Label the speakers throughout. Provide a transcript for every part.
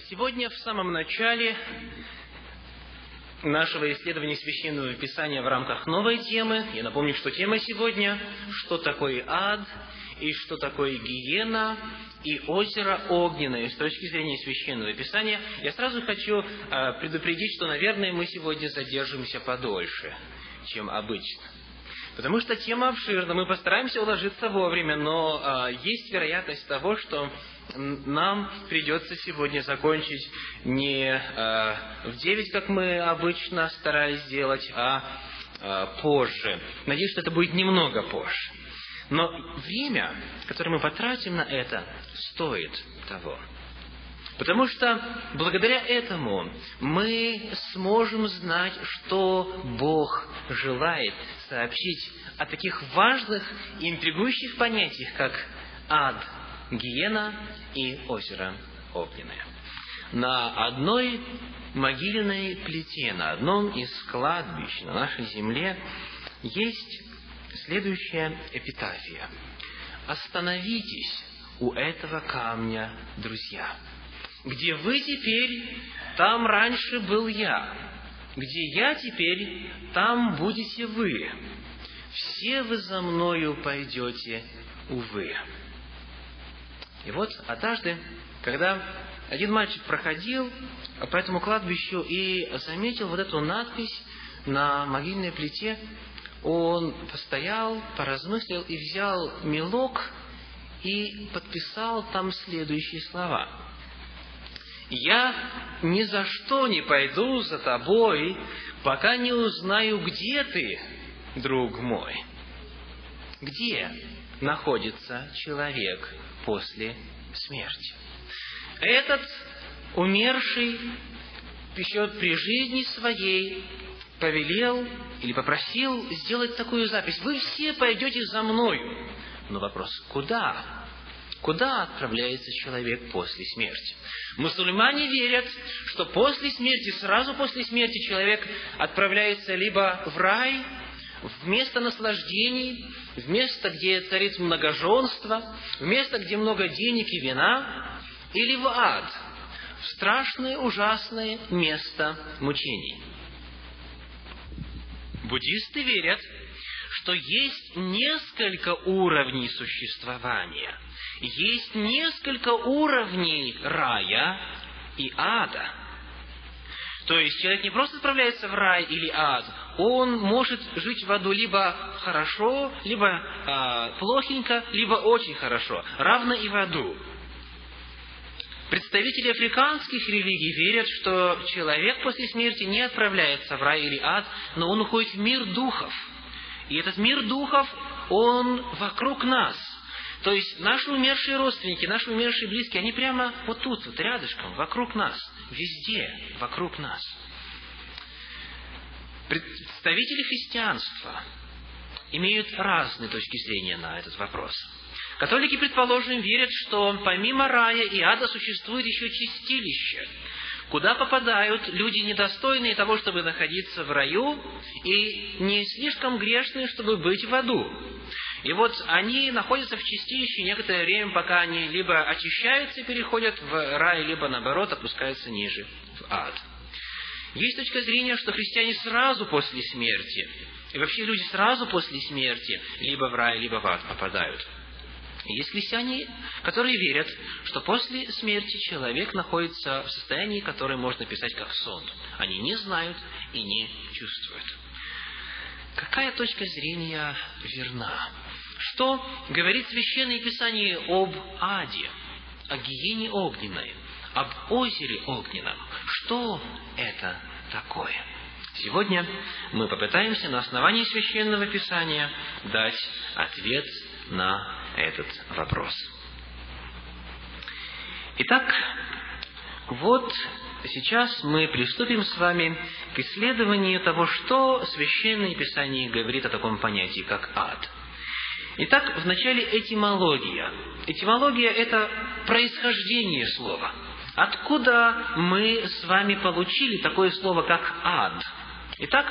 Speaker 1: Сегодня в самом начале нашего исследования Священного Писания в рамках новой темы, я напомню, что тема сегодня «Что такое ад?» и «Что такое гиена?» и озеро огненное с точки зрения Священного Писания, я сразу хочу э, предупредить, что, наверное, мы сегодня задержимся подольше, чем обычно. Потому что тема обширна, мы постараемся уложиться вовремя, но э, есть вероятность того, что нам придется сегодня закончить не э, в девять, как мы обычно старались делать, а э, позже. Надеюсь, что это будет немного позже. Но время, которое мы потратим на это, стоит того. Потому что благодаря этому мы сможем знать, что Бог желает сообщить о таких важных и интригующих понятиях, как ад, гиена и озеро огненное. На одной могильной плите, на одном из кладбищ на нашей земле есть следующая эпитафия. «Остановитесь у этого камня, друзья. Где вы теперь, там раньше был я. Где я теперь, там будете вы. Все вы за мною пойдете, увы». И вот однажды, когда один мальчик проходил по этому кладбищу и заметил вот эту надпись на могильной плите, он постоял, поразмыслил и взял мелок и подписал там следующие слова. «Я ни за что не пойду за тобой, пока не узнаю, где ты, друг мой». Где находится человек после смерти? Этот умерший еще при жизни своей повелел или попросил сделать такую запись. Вы все пойдете за мною. Но вопрос, куда? Куда отправляется человек после смерти? Мусульмане верят, что после смерти, сразу после смерти человек отправляется либо в рай, в место наслаждений, в место, где царит многоженство, в место, где много денег и вина, или в ад, в страшное, ужасное место мучений. Буддисты верят, что есть несколько уровней существования. Есть несколько уровней рая и ада. То есть человек не просто отправляется в рай или ад, он может жить в аду либо хорошо, либо э, плохенько, либо очень хорошо, равно и в аду. Представители африканских религий верят, что человек после смерти не отправляется в рай или ад, но он уходит в мир духов. И этот мир духов, он вокруг нас. То есть наши умершие родственники, наши умершие близкие, они прямо вот тут, вот рядышком, вокруг нас, везде, вокруг нас. Представители христианства имеют разные точки зрения на этот вопрос – Католики, предположим, верят, что помимо рая и ада существует еще чистилище, куда попадают люди недостойные того, чтобы находиться в раю, и не слишком грешные, чтобы быть в аду. И вот они находятся в чистилище некоторое время, пока они либо очищаются и переходят в рай, либо наоборот опускаются ниже, в ад. Есть точка зрения, что христиане сразу после смерти, и вообще люди сразу после смерти, либо в рай, либо в ад попадают – есть христиане, которые верят, что после смерти человек находится в состоянии, которое можно писать как сон. Они не знают и не чувствуют. Какая точка зрения верна? Что говорит Священное Писание об аде, о гиене огненной, об озере огненном? Что это такое? Сегодня мы попытаемся на основании Священного Писания дать ответ на этот вопрос. Итак, вот сейчас мы приступим с вами к исследованию того, что Священное Писание говорит о таком понятии, как ад. Итак, вначале этимология. Этимология – это происхождение слова. Откуда мы с вами получили такое слово, как ад? Итак,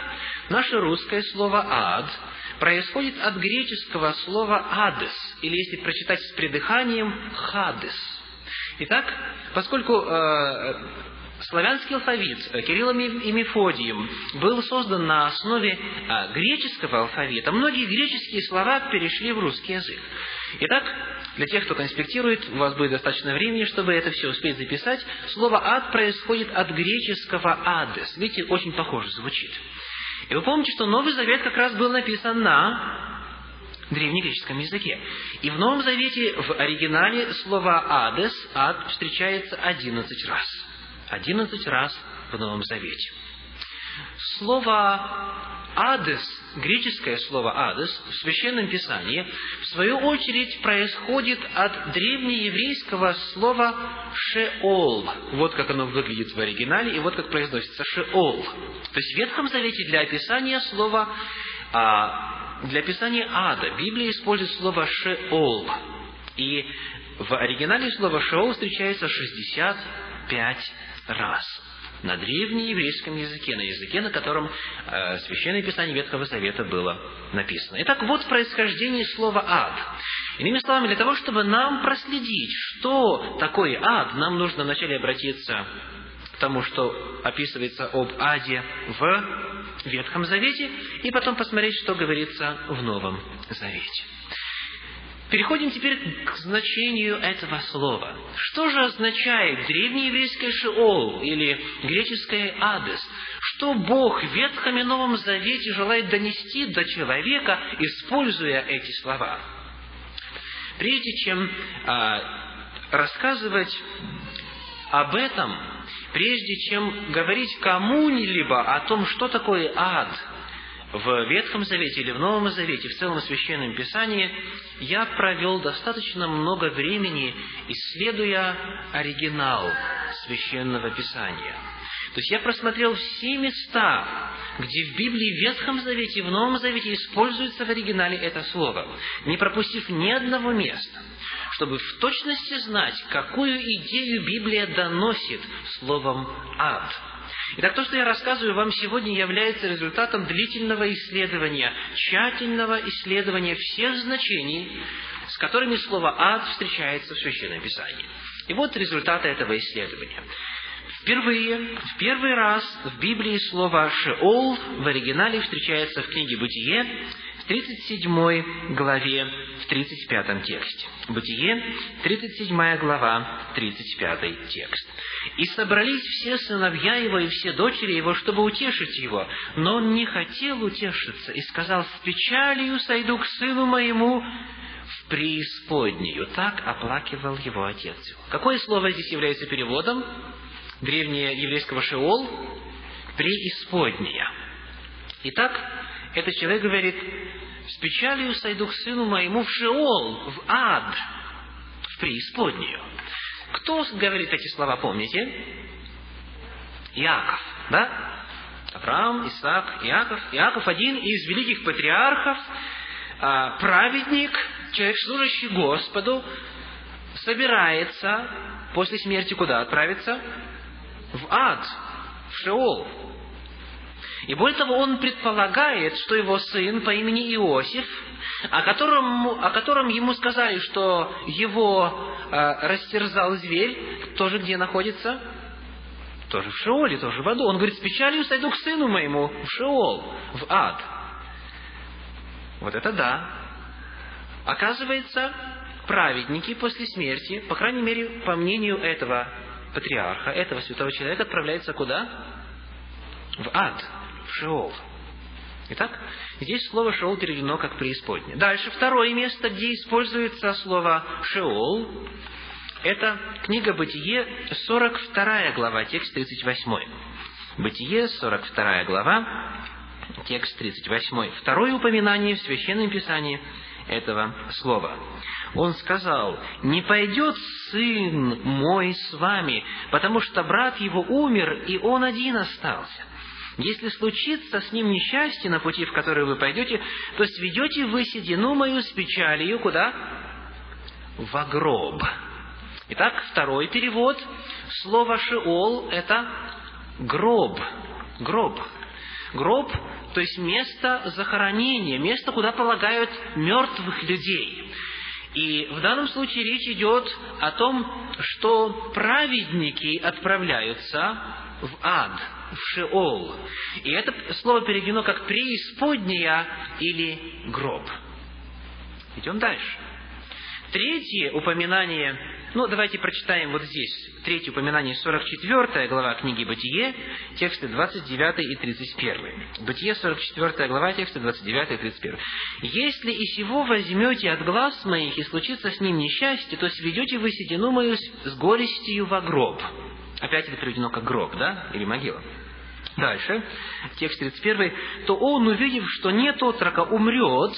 Speaker 1: наше русское слово «ад» происходит от греческого слова «адес», или если прочитать с придыханием «хадес». Итак, поскольку э, славянский алфавит Кириллом и Мефодием был создан на основе э, греческого алфавита, многие греческие слова перешли в русский язык. Итак, для тех, кто конспектирует, у вас будет достаточно времени, чтобы это все успеть записать. Слово «ад» происходит от греческого «адес». Видите, очень похоже звучит. И вы помните, что Новый Завет как раз был написан на древнегреческом языке. И в Новом Завете в оригинале слово «адес», «ад» встречается одиннадцать раз. Одиннадцать раз в Новом Завете. Слово Адес, греческое слово адес в Священном Писании, в свою очередь происходит от древнееврейского слова шеол. Вот как оно выглядит в оригинале, и вот как произносится шеол. То есть в Ветхом Завете для описания слова, а, для описания ада Библия использует слово шеол. И в оригинале слово шеол встречается 65 раз на древнееврейском языке, на языке, на котором э, Священное Писание Ветхого Завета было написано. Итак, вот происхождение слова «ад». Иными словами, для того, чтобы нам проследить, что такое ад, нам нужно вначале обратиться к тому, что описывается об аде в Ветхом Завете, и потом посмотреть, что говорится в Новом Завете. Переходим теперь к значению этого слова. Что же означает древнееврейское «шеол» или греческое «адес»? Что Бог в Ветхом и Новом Завете желает донести до человека, используя эти слова? Прежде чем а, рассказывать об этом, прежде чем говорить кому-либо о том, что такое ад – в Ветхом Завете или в Новом Завете, в целом Священном Писании, я провел достаточно много времени, исследуя оригинал Священного Писания. То есть я просмотрел все места, где в Библии, в Ветхом Завете и в Новом Завете используется в оригинале это слово, не пропустив ни одного места, чтобы в точности знать, какую идею Библия доносит словом «ад». Итак, то, что я рассказываю вам сегодня, является результатом длительного исследования, тщательного исследования всех значений, с которыми слово «ад» встречается в Священном Писании. И вот результаты этого исследования. Впервые, в первый раз в Библии слово «шеол» в оригинале встречается в книге «Бытие», в 37 главе, в 35 тексте. Бытие, 37 глава, 35 текст. И собрались все сыновья его и все дочери его, чтобы утешить его. Но он не хотел утешиться и сказал, с печалью сойду к сыну моему в преисподнюю. Так оплакивал его отец Какое слово здесь является переводом? Древнее еврейского «шеол» – преисподняя. Итак, этот человек говорит, с печалью сойду к сыну моему в Шеол, в ад, в преисподнюю. Кто говорит эти слова, помните? Иаков, да? Авраам, Исаак, Иаков. Иаков один из великих патриархов, а, праведник, человек, служащий Господу, собирается после смерти куда отправиться? В ад, в Шеол. И более того, он предполагает, что его сын по имени Иосиф, о котором, о котором ему сказали, что его э, растерзал зверь, тоже где находится? Тоже в Шеоле, тоже в аду. Он говорит, с печалью сойду к сыну моему в Шеол, в ад. Вот это да. Оказывается, праведники после смерти, по крайней мере, по мнению этого патриарха, этого святого человека, отправляются куда? В ад Шеол. Итак, здесь слово «шеол» переведено как «преисподняя». Дальше, второе место, где используется слово «шеол», это книга «Бытие», 42 глава, текст 38. «Бытие», 42 глава, текст 38. Второе упоминание в Священном Писании этого слова. Он сказал, «Не пойдет сын мой с вами, потому что брат его умер, и он один остался. Если случится с ним несчастье на пути, в который вы пойдете, то сведете вы седину мою с печалью куда? В гроб. Итак, второй перевод. Слово «шеол» — это гроб. Гроб. Гроб, то есть место захоронения, место, куда полагают мертвых людей. И в данном случае речь идет о том, что праведники отправляются в ад, в Шеол. И это слово переведено как преисподняя или гроб. Идем дальше. Третье упоминание, ну давайте прочитаем вот здесь, третье упоминание, 44 глава книги Бытие, тексты 29 и 31. Бытие, 44 глава, тексты 29 и 31. «Если и сего возьмете от глаз моих, и случится с ним несчастье, то сведете вы седину мою с горестью во гроб». Опять это приведено как гроб, да? Или могила. Дальше, текст 31. «То он, увидев, что нет отрока, умрет,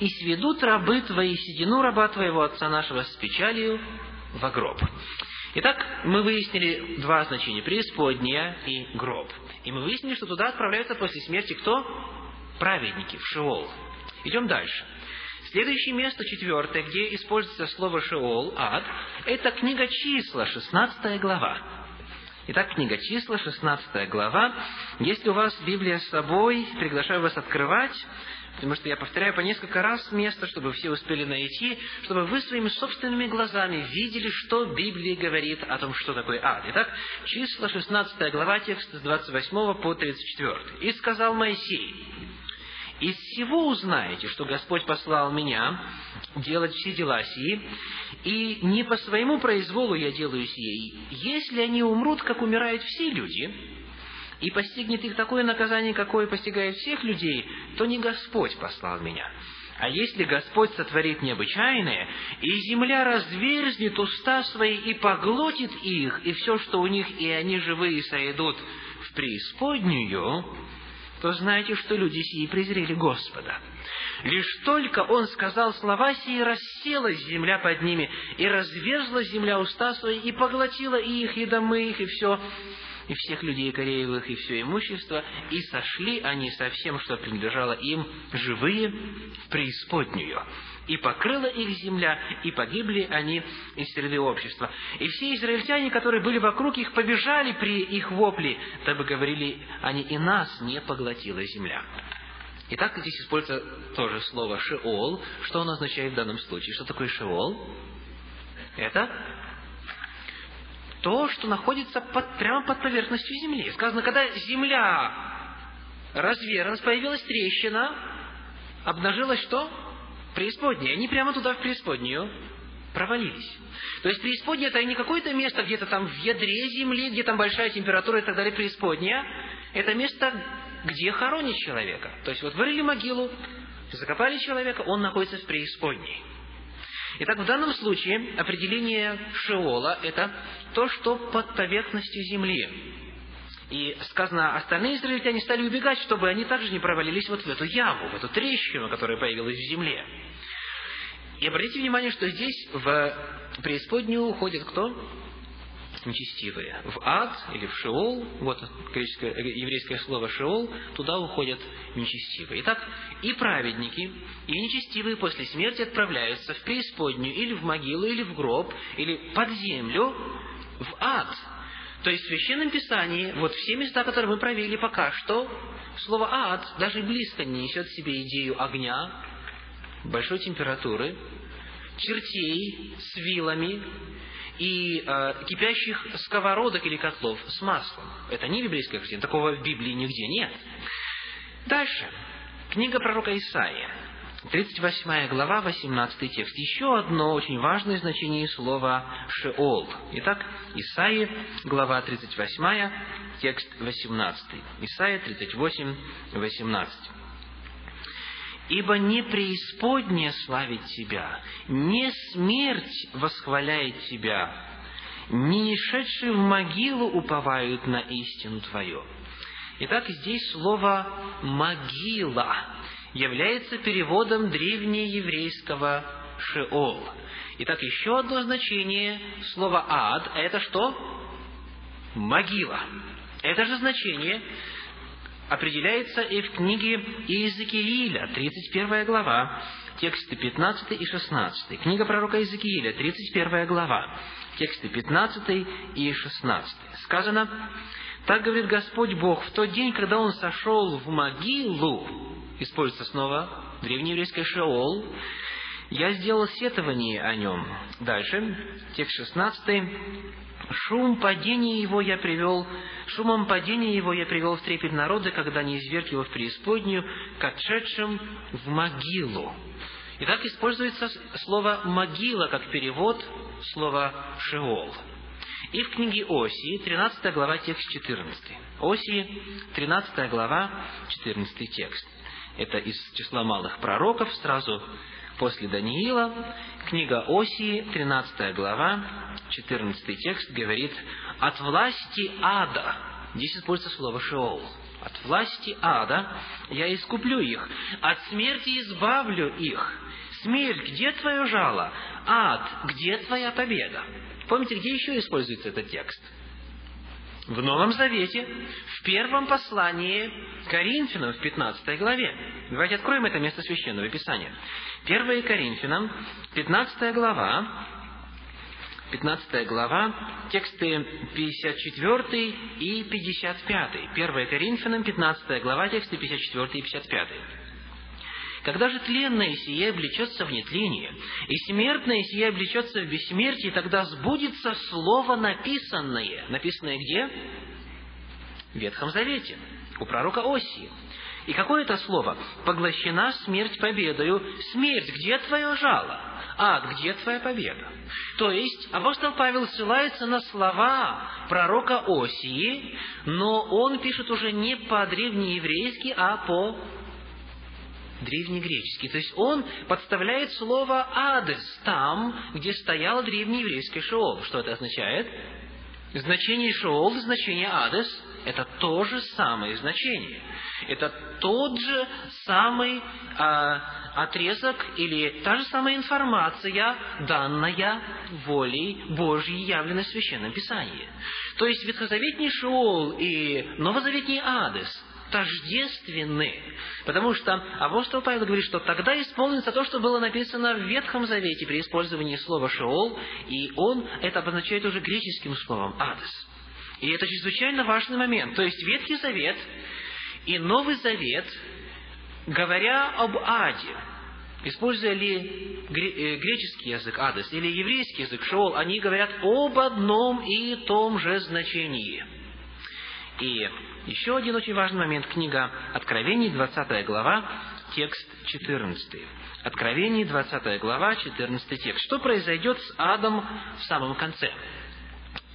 Speaker 1: и сведут рабы твои седину раба твоего отца нашего с печалью во гроб». Итак, мы выяснили два значения – преисподняя и гроб. И мы выяснили, что туда отправляются после смерти кто? Праведники, в Шеол. Идем дальше. Следующее место, четвертое, где используется слово «шеол», «ад», это книга числа, 16 глава. Итак, книга числа, 16 глава. Если у вас Библия с собой, приглашаю вас открывать, потому что я повторяю по несколько раз место, чтобы все успели найти, чтобы вы своими собственными глазами видели, что Библия говорит о том, что такое ад. Итак, числа, 16 глава, текст с 28 по 34. «И сказал Моисей, из всего узнаете, что Господь послал меня делать все дела сии, и не по своему произволу я делаю сие. Если они умрут, как умирают все люди, и постигнет их такое наказание, какое постигает всех людей, то не Господь послал меня. А если Господь сотворит необычайное, и земля разверзнет уста свои и поглотит их, и все, что у них, и они живые сойдут в преисподнюю, то знаете, что люди сии презрели Господа. Лишь только он сказал слова сии, расселась земля под ними, и разверзла земля уста свои, и поглотила и их, и домы их, и все, и всех людей Кореевых, и все имущество, и сошли они со всем, что принадлежало им, живые в преисподнюю и покрыла их земля, и погибли они из среды общества. И все израильтяне, которые были вокруг их, побежали при их вопле, дабы говорили они, и нас не поглотила земля. Итак, здесь используется тоже слово «шеол». Что оно означает в данном случае? Что такое «шеол»? Это то, что находится под, прямо под поверхностью земли. Сказано, когда земля развернулась, появилась трещина, обнажилась что? Преисподней. Они прямо туда, в преисподнюю, провалились. То есть преисподняя это не какое-то место где-то там в ядре земли, где там большая температура и так далее, преисподняя. Это место, где хоронят человека. То есть вот вырыли могилу, закопали человека, он находится в преисподней. Итак, в данном случае определение Шеола – это то, что под поверхностью земли. И сказано, остальные израильтяне стали убегать, чтобы они также не провалились вот в эту яму, в эту трещину, которая появилась в земле. И обратите внимание, что здесь в преисподнюю уходит кто? Нечестивые. В ад или в шеол, вот еврейское слово шеол, туда уходят нечестивые. Итак, и праведники, и нечестивые после смерти отправляются в преисподнюю, или в могилу, или в гроб, или под землю, в ад – то есть в Священном Писании, вот все места, которые мы провели пока что, слово «ад» даже близко не несет в себе идею огня, большой температуры, чертей с вилами и э, кипящих сковородок или котлов с маслом. Это не библейская картина, такого в Библии нигде нет. Дальше. Книга пророка Исаия. 38 глава, 18 текст. Еще одно очень важное значение слова «шеол». Итак, Исаия, глава 38, текст 18. Исаия 38, 18. «Ибо не преисподняя славит Тебя, не смерть восхваляет Тебя, не шедшие в могилу уповают на истину Твою». Итак, здесь слово «могила» является переводом древнееврейского «шеол». Итак, еще одно значение слова «ад» – это что? Могила. Это же значение определяется и в книге Иезекииля, 31 глава, тексты 15 и 16. Книга пророка Иезекииля, 31 глава, тексты 15 и 16. Сказано, «Так говорит Господь Бог, в тот день, когда Он сошел в могилу, используется снова древнееврейское «шеол», Я сделал сетование о нем. Дальше, текст 16. Шум падения его я привел, шумом падения его я привел в трепет народа, когда не изверг его в преисподнюю, к отшедшим в могилу. Итак, используется слово «могила» как перевод слова «шеол». И в книге Осии, 13 глава, текст 14. Осии, 13 глава, 14 текст. Это из числа малых пророков, сразу после Даниила. Книга Осии, 13 глава, 14 текст говорит «От власти ада». Здесь используется слово «шеол». От власти ада я искуплю их, от смерти избавлю их. Смерть, где твое жало? Ад, где твоя победа? Помните, где еще используется этот текст? В Новом Завете, в первом послании Коринфянам, в 15 главе. Давайте откроем это место Священного Писания. 1 Коринфянам, 15 глава, 15 глава, тексты 54 и 55. 1 Коринфянам, 15 глава, тексты 54 и 55. Когда же тленное сие облечется в нетление, и смертное сие облечется в бессмертие, тогда сбудется слово написанное. Написанное где? В Ветхом Завете, у пророка Осии. И какое это слово? «Поглощена смерть победою». Смерть, где твое жало? Ад, где твоя победа? То есть, апостол Павел ссылается на слова пророка Осии, но он пишет уже не по-древнееврейски, а по древнегреческий. То есть он подставляет слово «адес» там, где стоял древнееврейский «шеол». Что это означает? Значение «шеол» значение «адес» – это то же самое значение. Это тот же самый а, отрезок или та же самая информация, данная волей Божьей, явленной в Священном Писании. То есть ветхозаветний Шеол и новозаветний Адес – тождественны. Потому что апостол Павел говорит, что тогда исполнится то, что было написано в Ветхом Завете при использовании слова «шеол», и он это обозначает уже греческим словом «адес». И это чрезвычайно важный момент. То есть Ветхий Завет и Новый Завет, говоря об аде, используя ли э, греческий язык «адес» или еврейский язык «шеол», они говорят об одном и том же значении. И еще один очень важный момент. Книга Откровений, 20 глава, текст 14. Откровение, 20 глава, 14 текст. Что произойдет с адом в самом конце?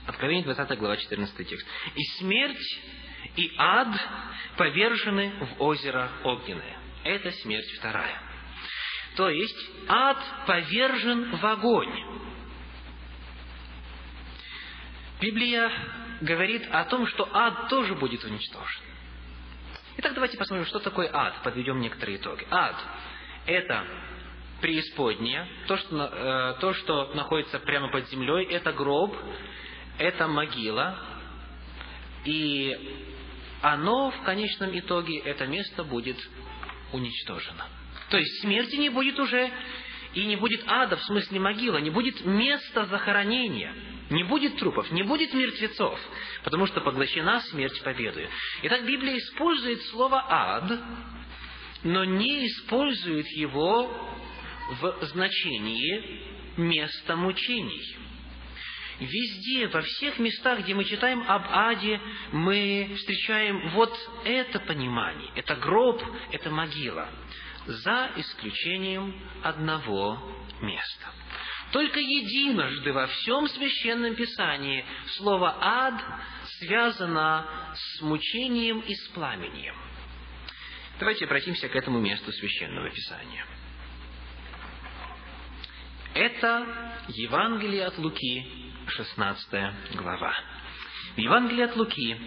Speaker 1: Откровение, 20 глава, 14 текст. «И смерть, и ад повержены в озеро огненное». Это смерть вторая. То есть, ад повержен в огонь. Библия говорит о том, что ад тоже будет уничтожен. Итак, давайте посмотрим, что такое ад. Подведем некоторые итоги. Ад – это преисподняя, то что, э, то, что находится прямо под землей, это гроб, это могила, и оно в конечном итоге, это место будет уничтожено. То есть смерти не будет уже, и не будет ада, в смысле могила, не будет места захоронения – не будет трупов, не будет мертвецов, потому что поглощена смерть победою. Итак, Библия использует слово «ад», но не использует его в значении места мучений. Везде, во всех местах, где мы читаем об аде, мы встречаем вот это понимание. Это гроб, это могила. За исключением одного места. Только единожды во всем Священном Писании слово «ад» связано с мучением и с пламенем. Давайте обратимся к этому месту Священного Писания. Это Евангелие от Луки, 16 глава. В Евангелии от Луки,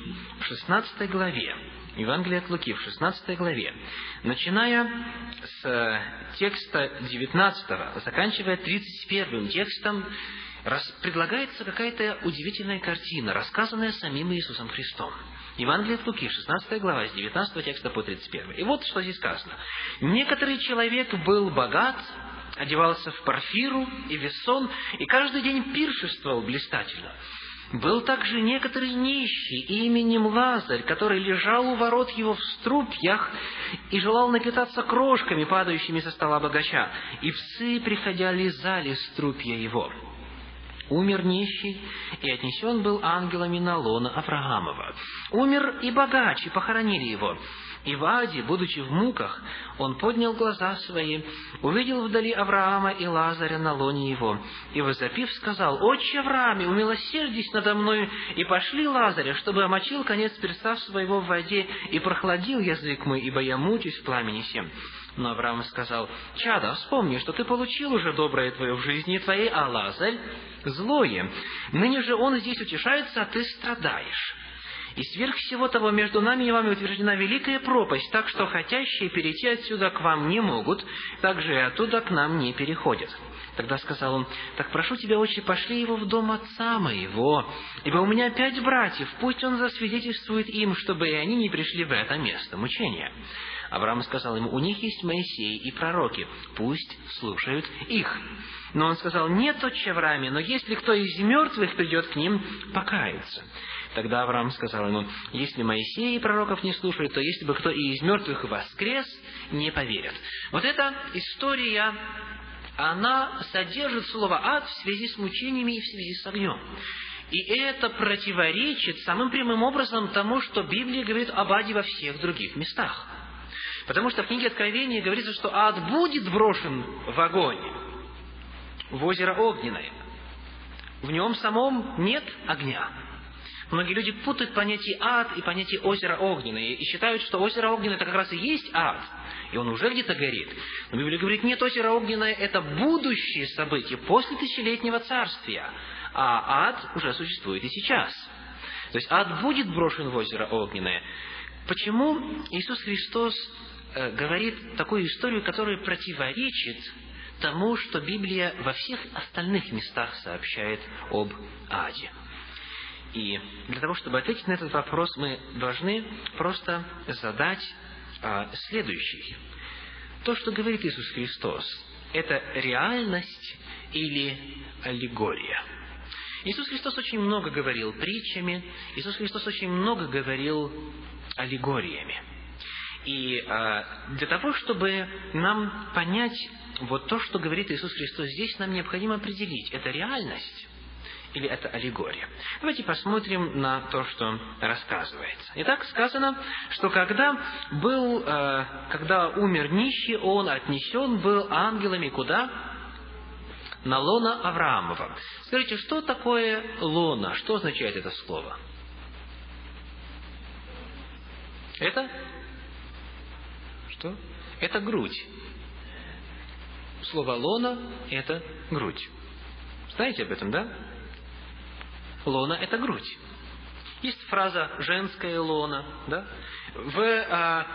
Speaker 1: в 16 главе, Евангелие от Луки, в 16 главе, начиная с текста 19, заканчивая 31 текстом, предлагается какая-то удивительная картина, рассказанная самим Иисусом Христом. Евангелие от Луки, 16 глава, с 19 текста по 31. И вот что здесь сказано. «Некоторый человек был богат, одевался в парфиру и весон, и каждый день пиршествовал блистательно. Был также некоторый нищий именем Лазарь, который лежал у ворот его в струпьях и желал напитаться крошками, падающими со стола богача, и псы, приходя, лизали струпья его. Умер нищий, и отнесен был ангелами на лона Авраамова. Умер и богач, и похоронили его. И в Аде, будучи в муках, он поднял глаза свои, увидел вдали Авраама и Лазаря на лоне его, и, возопив, сказал, «Отче Аврааме, умилосердись надо мною, и пошли Лазаря, чтобы омочил конец перста своего в воде, и прохладил язык мой, ибо я мучусь в пламени всем». Но Авраам сказал, «Чада, вспомни, что ты получил уже доброе твое в жизни твоей, а Лазарь – злое. Ныне же он здесь утешается, а ты страдаешь». И сверх всего того между нами и вами утверждена великая пропасть, так что хотящие перейти отсюда к вам не могут, так же и оттуда к нам не переходят. Тогда сказал он, так прошу тебя, отче, пошли его в дом отца моего, ибо у меня пять братьев, пусть он засвидетельствует им, чтобы и они не пришли в это место мучения. Авраам сказал ему, у них есть Моисей и пророки, пусть слушают их. Но он сказал, нет, отче Аврааме, но если кто из мертвых придет к ним, покается. Тогда Авраам сказал ему, если Моисей и пророков не слушают, то если бы кто и из мертвых воскрес, не поверят. Вот эта история, она содержит слово «ад» в связи с мучениями и в связи с огнем. И это противоречит самым прямым образом тому, что Библия говорит об аде во всех других местах. Потому что в книге Откровения говорится, что ад будет брошен в огонь, в озеро Огненное. В нем самом нет огня. Многие люди путают понятие ад и понятие озера огненное и считают, что озеро огненное это как раз и есть ад, и он уже где-то горит. Но Библия говорит, нет, озеро огненное это будущее событие после тысячелетнего царствия, а ад уже существует и сейчас. То есть ад будет брошен в озеро огненное. Почему Иисус Христос э, говорит такую историю, которая противоречит тому, что Библия во всех остальных местах сообщает об аде? И для того, чтобы ответить на этот вопрос, мы должны просто задать а, следующий. То, что говорит Иисус Христос, это реальность или аллегория? Иисус Христос очень много говорил притчами, Иисус Христос очень много говорил аллегориями. И а, для того, чтобы нам понять вот то, что говорит Иисус Христос здесь, нам необходимо определить, это реальность или это аллегория. Давайте посмотрим на то, что рассказывается. Итак, сказано, что когда был, э, когда умер нищий, он отнесен был ангелами куда? На лона Авраамова. Скажите, что такое лона? Что означает это слово? Это? Что? Это грудь. Слово лона – это грудь. Знаете об этом, да? Лона – это грудь. Есть фраза «женская лона». Да? В а,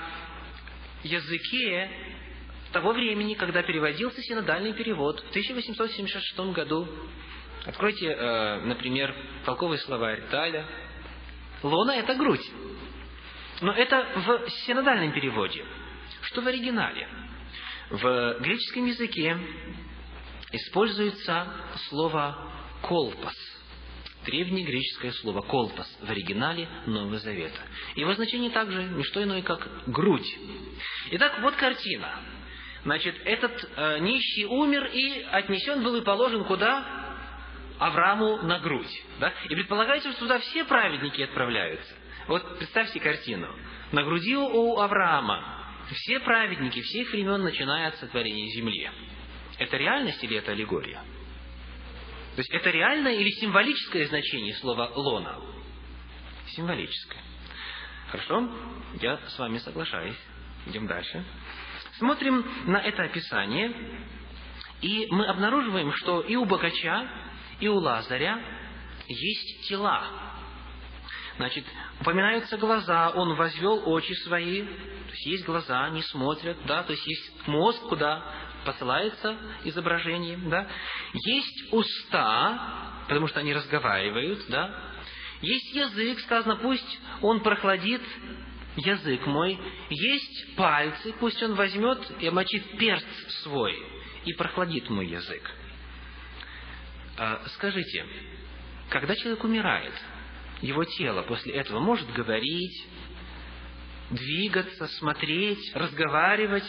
Speaker 1: языке того времени, когда переводился синодальный перевод, в 1876 году, откройте, а, например, толковый словарь Таля, лона – это грудь. Но это в синодальном переводе. Что в оригинале? В греческом языке используется слово «колпас» древнегреческое слово «колпас» в оригинале Нового Завета. Его значение также не что иное, как «грудь». Итак, вот картина. Значит, этот э, нищий умер и отнесен был и положен куда? Аврааму на грудь. Да? И предполагается, что туда все праведники отправляются. Вот представьте картину. На груди у Авраама все праведники всех времен, начиная от сотворения земли. Это реальность или это аллегория? То есть это реальное или символическое значение слова «лона»? Символическое. Хорошо, я с вами соглашаюсь. Идем дальше. Смотрим на это описание, и мы обнаруживаем, что и у богача, и у Лазаря есть тела. Значит, упоминаются глаза, он возвел очи свои, то есть есть глаза, не смотрят, да, то есть есть мозг, куда посылается изображение, да. Есть уста, потому что они разговаривают, да. Есть язык, сказано, пусть он прохладит язык мой. Есть пальцы, пусть он возьмет и омочит перст свой и прохладит мой язык. А, скажите, когда человек умирает, его тело после этого может говорить, двигаться, смотреть, разговаривать,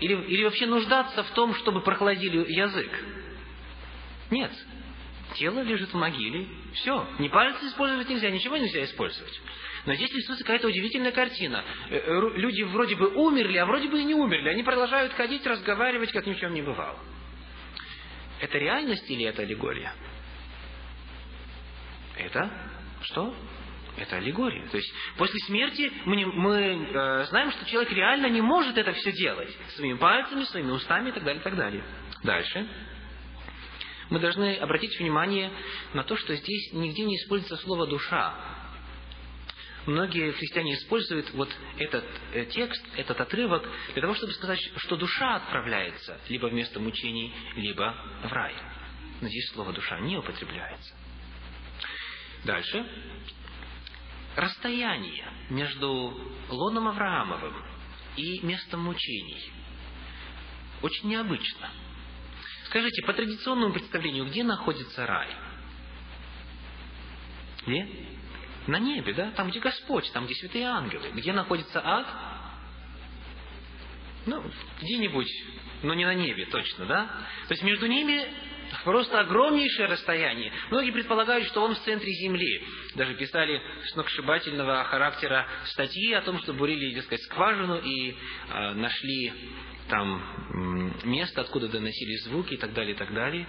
Speaker 1: или, или вообще нуждаться в том, чтобы прохладили язык. Нет. Тело лежит в могиле. Все. Ни пальцы использовать нельзя, ничего нельзя использовать. Но здесь рисуется какая-то удивительная картина. Э, э, люди вроде бы умерли, а вроде бы и не умерли. Они продолжают ходить, разговаривать, как ни в чем не бывало. Это реальность или это аллегория? Это что? Это аллегория. То есть после смерти мы, мы э, знаем, что человек реально не может это все делать своими пальцами, своими устами и так далее, и так далее. Дальше. Мы должны обратить внимание на то, что здесь нигде не используется слово душа. Многие христиане используют вот этот э, текст, этот отрывок, для того, чтобы сказать, что душа отправляется либо в место мучений, либо в рай. Но здесь слово душа не употребляется. Дальше расстояние между лоном Авраамовым и местом мучений очень необычно. Скажите, по традиционному представлению, где находится рай? Где? На небе, да? Там, где Господь, там, где святые ангелы. Где находится ад? Ну, где-нибудь, но не на небе точно, да? То есть между ними Просто огромнейшее расстояние. Многие предполагают, что он в центре Земли. Даже писали сногсшибательного характера статьи о том, что бурили, так сказать, скважину и э, нашли там место, откуда доносились звуки и так далее, и так далее.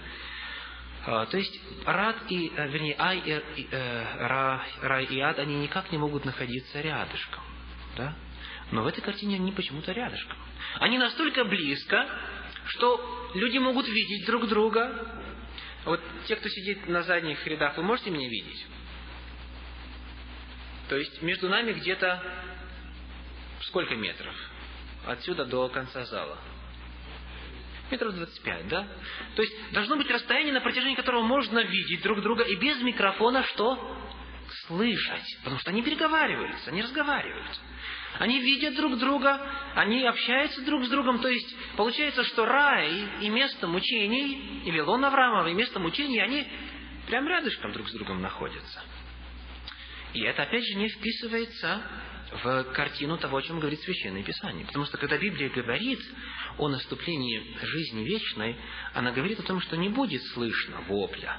Speaker 1: А, то есть рад и, э, вернее, ай и, э, ра, рай и ад, они никак не могут находиться рядышком. Да? Но в этой картине они почему-то рядышком. Они настолько близко, что люди могут видеть друг друга. Вот те, кто сидит на задних рядах, вы можете меня видеть? То есть между нами где-то сколько метров? Отсюда до конца зала. Метров 25, да? То есть должно быть расстояние, на протяжении которого можно видеть друг друга и без микрофона что? Слышать. Потому что они переговариваются, они разговаривают. Они видят друг друга, они общаются друг с другом. То есть получается, что рай и место мучений, или лон Авраамова и место мучений, они прям рядышком друг с другом находятся. И это, опять же, не вписывается в картину того, о чем говорит Священное Писание. Потому что, когда Библия говорит о наступлении жизни вечной, она говорит о том, что не будет слышно вопля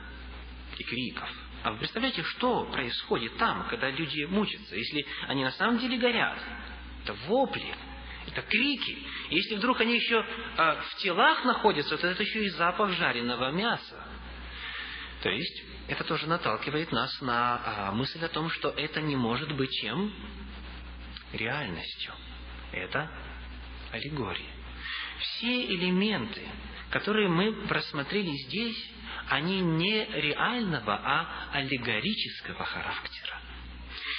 Speaker 1: и криков. А вы представляете, что происходит там, когда люди мучатся, если они на самом деле горят? Это вопли, это крики. Если вдруг они еще э, в телах находятся, то это еще и запах жареного мяса. То есть, это тоже наталкивает нас на э, мысль о том, что это не может быть чем? Реальностью. Это аллегория. Все элементы, которые мы просмотрели здесь, они не реального, а аллегорического характера.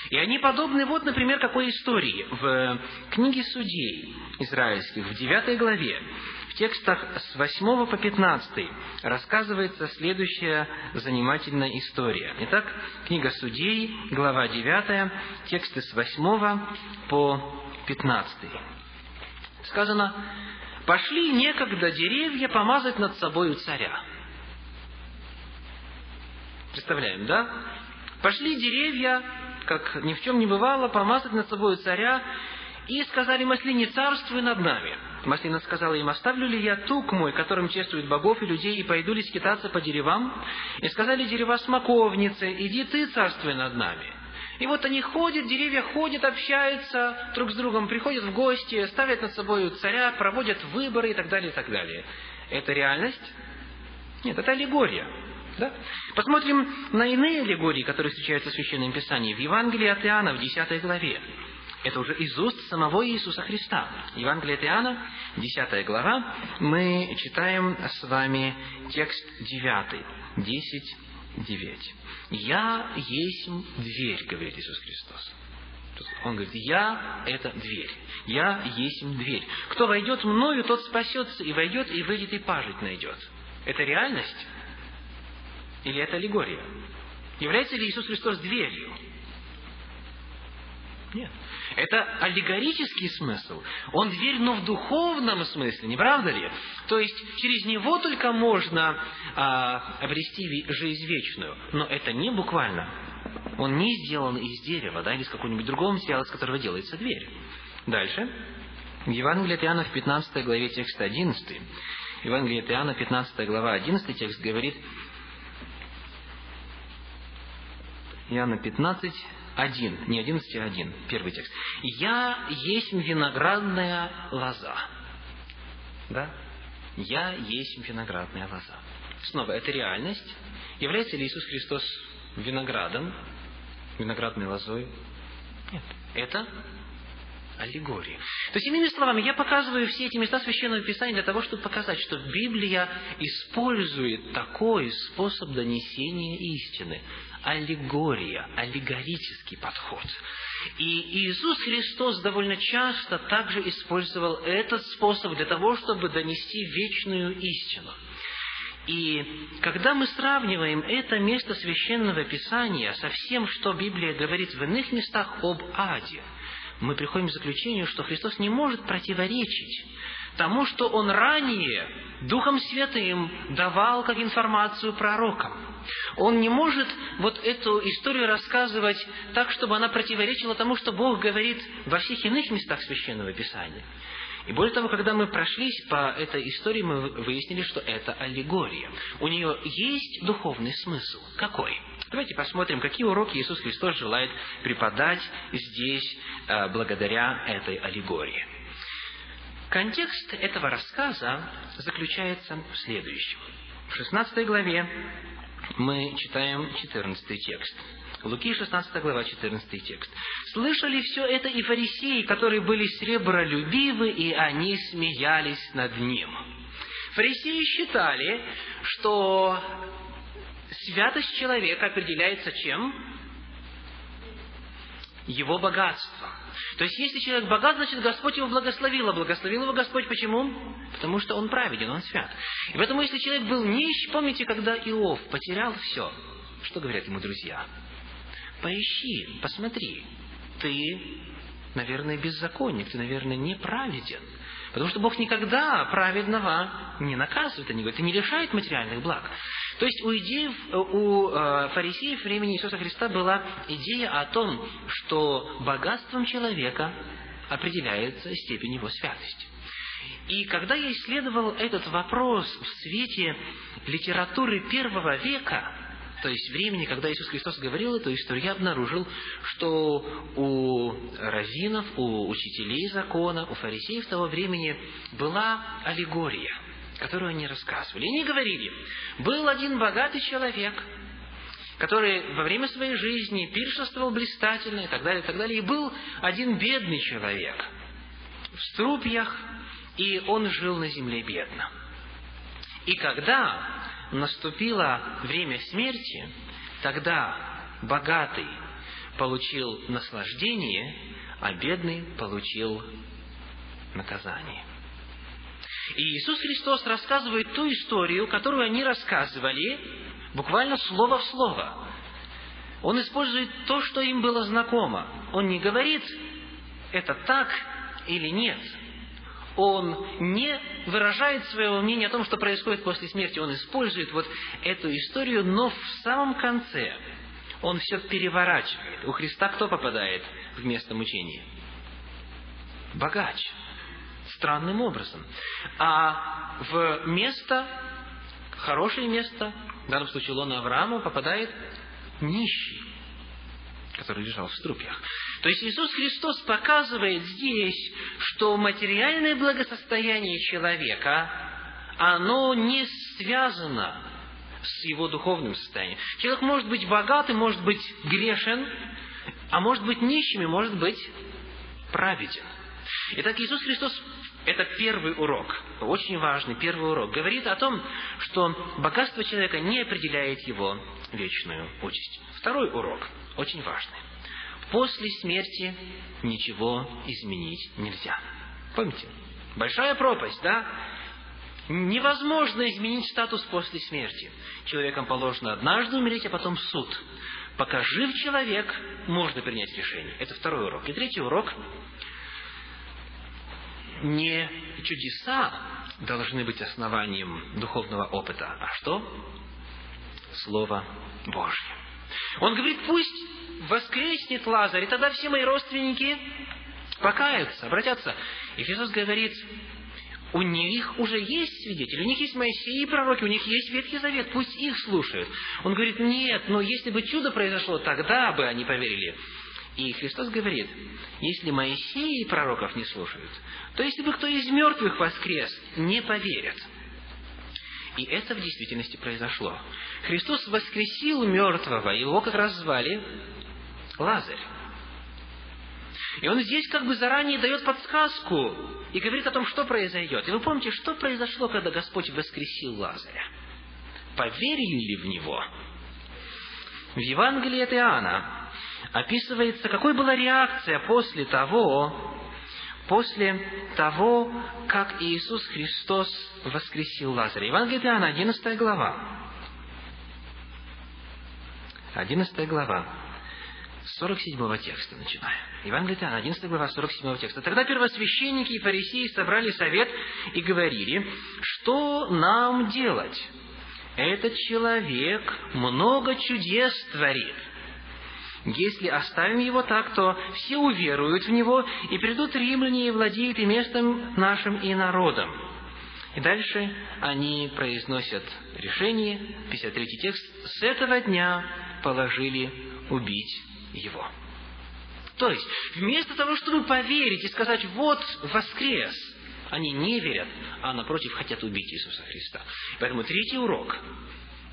Speaker 1: И они подобны, вот, например, какой истории. В книге судей израильских, в 9 главе, в текстах с 8 по 15 рассказывается следующая занимательная история. Итак, книга судей, глава 9, тексты с 8 по 15. Сказано, «Пошли некогда деревья помазать над собою царя». Представляем, да? Пошли деревья, как ни в чем не бывало, помазать над собой царя, и сказали Маслине, царствуй над нами. Маслина сказала им, оставлю ли я тук мой, которым чествуют богов и людей, и пойду ли скитаться по деревам? И сказали дерева смоковницы, иди ты, царствуй над нами. И вот они ходят, деревья ходят, общаются друг с другом, приходят в гости, ставят над собой царя, проводят выборы и так далее, и так далее. Это реальность? Нет, это аллегория. Да? Посмотрим на иные аллегории, которые встречаются в Священном Писании. В Евангелии от Иоанна, в 10 главе. Это уже из уст самого Иисуса Христа. Евангелие от Иоанна, 10 глава, мы читаем с вами текст 9, 10, 9. «Я есть дверь», говорит Иисус Христос. Он говорит, я – это дверь. Я есть дверь. Кто войдет мною, тот спасется, и войдет, и выйдет, и пажить найдет. Это реальность? Или это аллегория? Является ли Иисус Христос дверью? Нет. Это аллегорический смысл. Он дверь, но в духовном смысле, не правда ли? То есть через него только можно а, обрести жизнь вечную. Но это не буквально. Он не сделан из дерева, да, или из какого-нибудь другого материала, из которого делается дверь. Дальше. В Евангелии от Иоанна в 15 главе текст 11. Евангелие от Иоанна, 15 глава, 11 текст говорит, Иоанна 15, 1, не 11, а 1, первый текст. «Я есть виноградная лоза». Да? «Я есть виноградная лоза». Снова, это реальность. Является ли Иисус Христос виноградом, виноградной лозой? Нет. Это аллегории. То есть, иными словами, я показываю все эти места Священного Писания для того, чтобы показать, что Библия использует такой способ донесения истины. Аллегория, аллегорический подход. И Иисус Христос довольно часто также использовал этот способ для того, чтобы донести вечную истину. И когда мы сравниваем это место Священного Писания со всем, что Библия говорит в иных местах об аде, мы приходим к заключению, что Христос не может противоречить тому, что Он ранее Духом Святым давал как информацию пророкам. Он не может вот эту историю рассказывать так, чтобы она противоречила тому, что Бог говорит во всех иных местах Священного Писания. И более того, когда мы прошлись по этой истории, мы выяснили, что это аллегория. У нее есть духовный смысл. Какой? Давайте посмотрим, какие уроки Иисус Христос желает преподать здесь э, благодаря этой аллегории. Контекст этого рассказа заключается в следующем. В 16 главе мы читаем 14 текст. Луки 16 глава, 14 текст. «Слышали все это и фарисеи, которые были сребролюбивы, и они смеялись над ним». Фарисеи считали, что святость человека определяется чем? Его богатством. То есть, если человек богат, значит, Господь его благословил. А благословил его Господь почему? Потому что он праведен, он свят. И поэтому, если человек был нищ, помните, когда Иов потерял все, что говорят ему друзья? Поищи, посмотри. Ты, наверное, беззаконник, ты, наверное, неправеден. Потому что Бог никогда праведного не наказывает, не говорит, и не лишает материальных благ. То есть у идеев, у э, фарисеев времени Иисуса Христа была идея о том, что богатством человека определяется степень его святости. И когда я исследовал этот вопрос в свете литературы первого века, то есть времени, когда Иисус Христос говорил эту историю, я обнаружил, что у раввинов, у учителей закона, у фарисеев того времени была аллегория, которую они рассказывали. И они говорили, был один богатый человек, который во время своей жизни пиршествовал блистательно и так далее, и так далее. И был один бедный человек в струпьях, и он жил на земле бедно. И когда наступило время смерти, тогда богатый получил наслаждение, а бедный получил наказание. И Иисус Христос рассказывает ту историю, которую они рассказывали, буквально слово в слово. Он использует то, что им было знакомо. Он не говорит, это так или нет он не выражает своего мнения о том, что происходит после смерти. Он использует вот эту историю, но в самом конце он все переворачивает. У Христа кто попадает в место мучения? Богач. Странным образом. А в место, хорошее место, в данном случае лона Авраама, попадает нищий, который лежал в струпьях. То есть Иисус Христос показывает здесь, что материальное благосостояние человека, оно не связано с его духовным состоянием. Человек может быть богатым, может быть грешен, а может быть нищим и может быть праведен. Итак, Иисус Христос это первый урок, очень важный первый урок, говорит о том, что богатство человека не определяет его вечную участь. Второй урок, очень важный после смерти ничего изменить нельзя. Помните? Большая пропасть, да? Невозможно изменить статус после смерти. Человеком положено однажды умереть, а потом суд. Пока жив человек, можно принять решение. Это второй урок. И третий урок. Не чудеса должны быть основанием духовного опыта, а что? Слово Божье. Он говорит, пусть воскреснет Лазарь, и тогда все мои родственники покаются, обратятся. И Иисус говорит, у них уже есть свидетели, у них есть Моисей и пророки, у них есть Ветхий Завет, пусть их слушают. Он говорит, нет, но если бы чудо произошло, тогда бы они поверили. И Христос говорит, если Моисей и пророков не слушают, то если бы кто из мертвых воскрес, не поверят. И это в действительности произошло. Христос воскресил мертвого, его как раз звали Лазарь. И он здесь как бы заранее дает подсказку и говорит о том, что произойдет. И вы помните, что произошло, когда Господь воскресил Лазаря? Поверили ли в него? В Евангелии от Иоанна описывается, какой была реакция после того, после того, как Иисус Христос воскресил Лазаря. Евангелие Иоанна, 11 глава. 11 глава. 47 текста начиная. Евангелие Иоанна, 11 глава, 47 текста. Тогда первосвященники и фарисеи собрали совет и говорили, что нам делать? Этот человек много чудес творит. Если оставим его так, то все уверуют в него, и придут римляне и владеют и местом нашим, и народом. И дальше они произносят решение, 53 текст, с этого дня положили убить его. То есть, вместо того, чтобы поверить и сказать, вот воскрес, они не верят, а напротив хотят убить Иисуса Христа. Поэтому третий урок.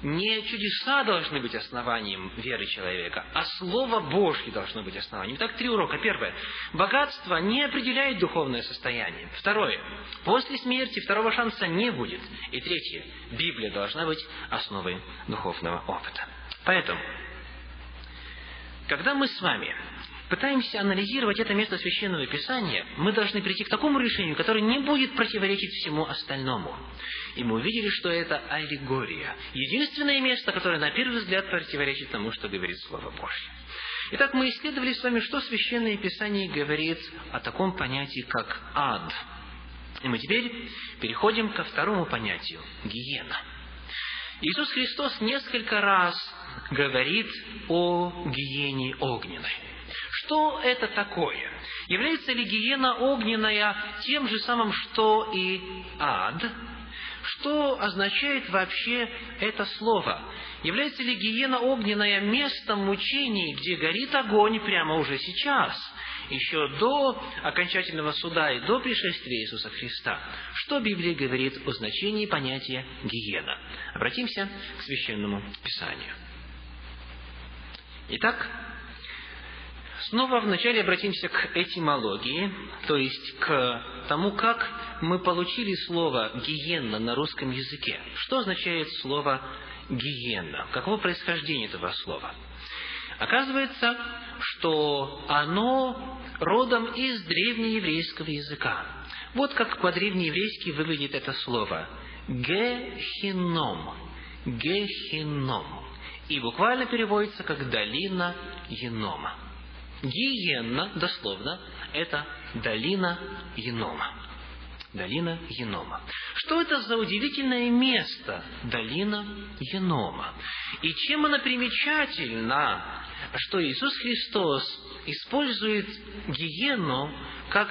Speaker 1: Не чудеса должны быть основанием веры человека, а Слово Божье должно быть основанием. Итак, три урока. Первое. Богатство не определяет духовное состояние. Второе. После смерти второго шанса не будет. И третье. Библия должна быть основой духовного опыта. Поэтому, когда мы с вами пытаемся анализировать это место Священного Писания, мы должны прийти к такому решению, которое не будет противоречить всему остальному. И мы увидели, что это аллегория. Единственное место, которое на первый взгляд противоречит тому, что говорит Слово Божье. Итак, мы исследовали с вами, что Священное Писание говорит о таком понятии, как ад. И мы теперь переходим ко второму понятию – гиена. Иисус Христос несколько раз говорит о гиене огненной. Что это такое? Является ли гиена огненная тем же самым, что и ад? Что означает вообще это слово? Является ли гиена огненная местом мучений, где горит огонь прямо уже сейчас? еще до окончательного суда и до пришествия Иисуса Христа. Что Библия говорит о значении понятия гиена? Обратимся к Священному Писанию. Итак, снова вначале обратимся к этимологии, то есть к тому, как мы получили слово «гиенна» на русском языке. Что означает слово «гиенна»? Каково происхождение этого слова? Оказывается, что оно родом из древнееврейского языка. Вот как по-древнееврейски выглядит это слово. Гехином. Гехином и буквально переводится как «долина Енома». Гиенна, дословно, это долина Енома. Долина Енома. Что это за удивительное место, долина Енома? И чем она примечательна, что Иисус Христос использует гиену как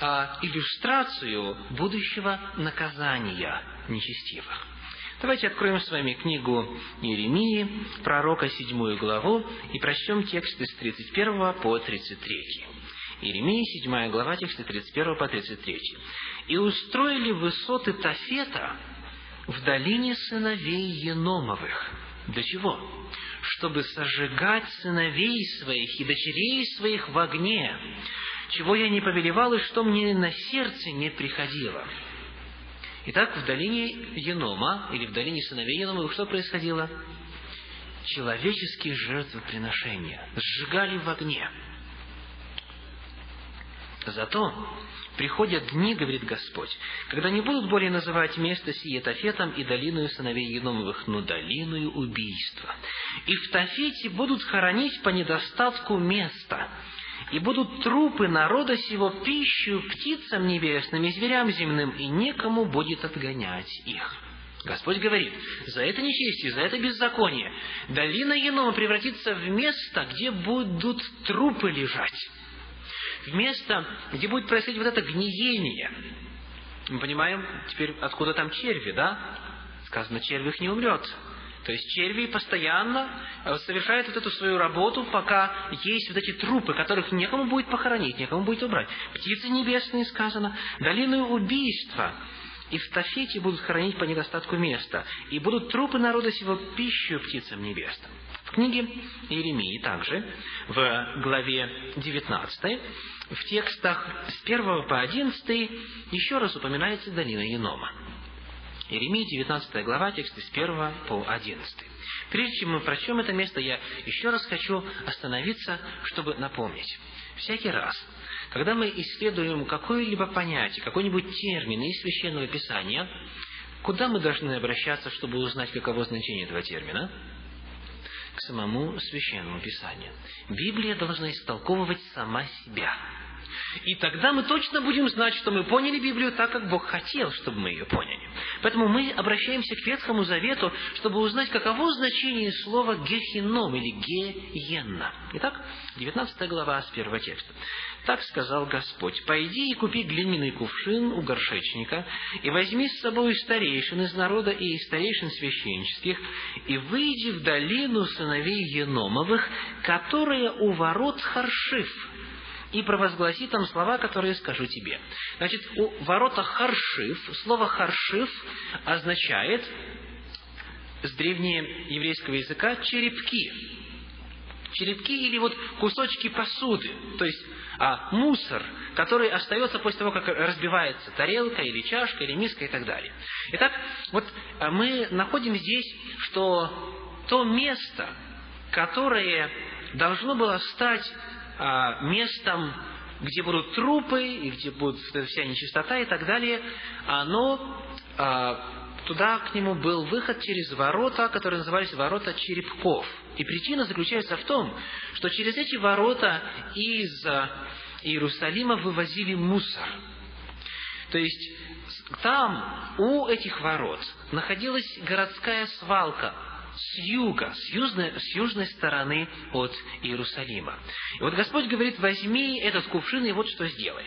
Speaker 1: а, иллюстрацию будущего наказания нечестивых? Давайте откроем с вами книгу Иеремии, пророка, седьмую главу, и прочтем тексты с 31 по 33. Иеремия, седьмая глава, тексты 31 по 33. «И устроили высоты Тафета в долине сыновей Еномовых». Для чего? Чтобы сожигать сыновей своих и дочерей своих в огне, чего я не повелевал и что мне на сердце не приходило. Итак, в долине Енома, или в долине сыновей Енома, что происходило? Человеческие жертвоприношения сжигали в огне. Зато приходят дни, говорит Господь, когда не будут более называть место сие Тафетом и долиною сыновей Еномовых, но долиною убийства. И в Тафете будут хоронить по недостатку места, и будут трупы народа сего пищу птицам небесным и зверям земным, и некому будет отгонять их. Господь говорит, за это нечестие, за это беззаконие, долина Енома превратится в место, где будут трупы лежать. В место, где будет происходить вот это гниение. Мы понимаем теперь, откуда там черви, да? Сказано, червь не умрет. То есть черви постоянно э, совершают вот эту свою работу, пока есть вот эти трупы, которых некому будет похоронить, некому будет убрать. Птицы небесные, сказано, долину убийства и в Тафете будут хоронить по недостатку места, и будут трупы народа сего пищу птицам небесным. В книге Иеремии также, в главе 19, в текстах с 1 по 11 еще раз упоминается долина Енома. Иеремия, 19 глава, тексты с 1 по 11. Прежде чем мы прочтем это место, я еще раз хочу остановиться, чтобы напомнить. Всякий раз, когда мы исследуем какое-либо понятие, какой-нибудь термин из Священного Писания, куда мы должны обращаться, чтобы узнать, каково значение этого термина? К самому Священному Писанию. Библия должна истолковывать сама себя. И тогда мы точно будем знать, что мы поняли Библию так, как Бог хотел, чтобы мы ее поняли. Поэтому мы обращаемся к Ветхому Завету, чтобы узнать, каково значение слова «гехином» или «геенна». Итак, 19 глава с первого текста. Так сказал Господь, «Пойди и купи глиняный кувшин у горшечника, и возьми с собой старейшин из народа и старейшин священнических, и выйди в долину сыновей Еномовых, которые у ворот Харшиф, и провозгласи там слова, которые скажу тебе. Значит, у ворота Харшиф, слово Харшиф означает с древнееврейского языка черепки. Черепки или вот кусочки посуды, то есть а, мусор, который остается после того, как разбивается тарелка или чашка или миска и так далее. Итак, вот а, мы находим здесь, что то место, которое должно было стать местом, где будут трупы, и где будет вся нечистота и так далее, оно а, туда к нему был выход через ворота, которые назывались ворота черепков. И причина заключается в том, что через эти ворота из Иерусалима вывозили мусор. То есть там, у этих ворот, находилась городская свалка, с юга, с южной, с южной стороны от Иерусалима. И вот Господь говорит, возьми этот кувшин и вот что сделай.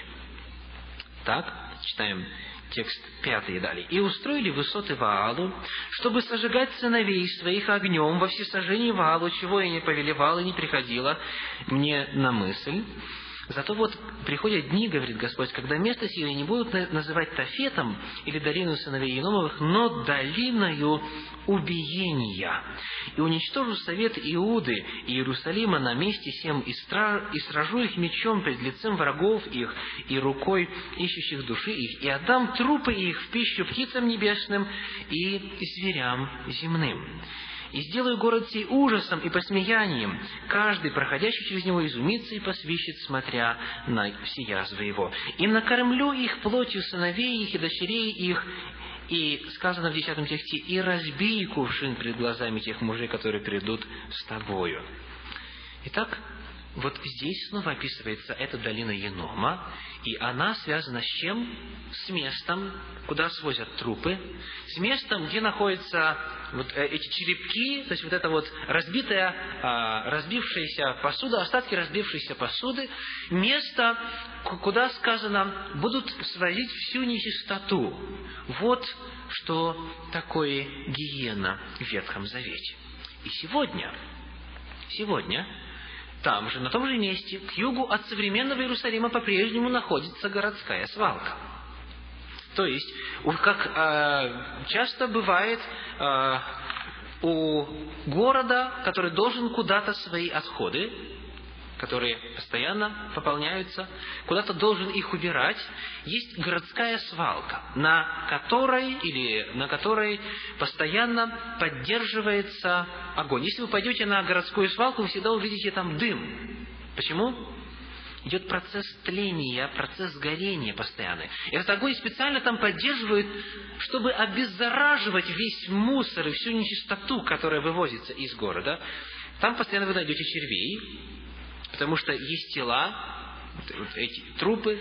Speaker 1: Так, читаем текст пятый далее. «И устроили высоты Ваалу, чтобы сожигать сыновей своих огнем во всесожжении Ваалу, чего я не повелевал и не приходило мне на мысль, Зато вот приходят дни, говорит Господь, когда место сие не будут называть Тафетом или долину сыновей Еномовых, но долиною убиения. И уничтожу совет Иуды и Иерусалима на месте всем и, стра... и сражу их мечом пред лицем врагов их и рукой ищущих души их, и отдам трупы их в пищу птицам небесным и зверям земным и сделаю город сей ужасом и посмеянием. Каждый, проходящий через него, изумится и посвищет, смотря на все язвы его. И накормлю их плотью сыновей их и дочерей их, и сказано в десятом тексте, «И разбей кувшин перед глазами тех мужей, которые придут с тобою». Итак, вот здесь снова описывается эта долина Енома, и она связана с чем? С местом, куда свозят трупы, с местом, где находятся вот э, эти черепки, то есть вот эта вот разбитая, а, разбившаяся посуда, остатки разбившейся посуды, место, куда сказано, будут свозить всю нечистоту. Вот что такое гиена в Ветхом Завете. И сегодня, сегодня там же, на том же месте, к югу от современного Иерусалима по-прежнему находится городская свалка. То есть, как э, часто бывает э, у города, который должен куда-то свои отходы которые постоянно пополняются, куда-то должен их убирать, есть городская свалка, на которой или на которой постоянно поддерживается огонь. Если вы пойдете на городскую свалку, вы всегда увидите там дым. Почему? идет процесс тления, процесс горения постоянный. И этот огонь специально там поддерживают, чтобы обеззараживать весь мусор и всю нечистоту, которая вывозится из города. Там постоянно вы найдете червей, потому что есть тела, вот эти трупы,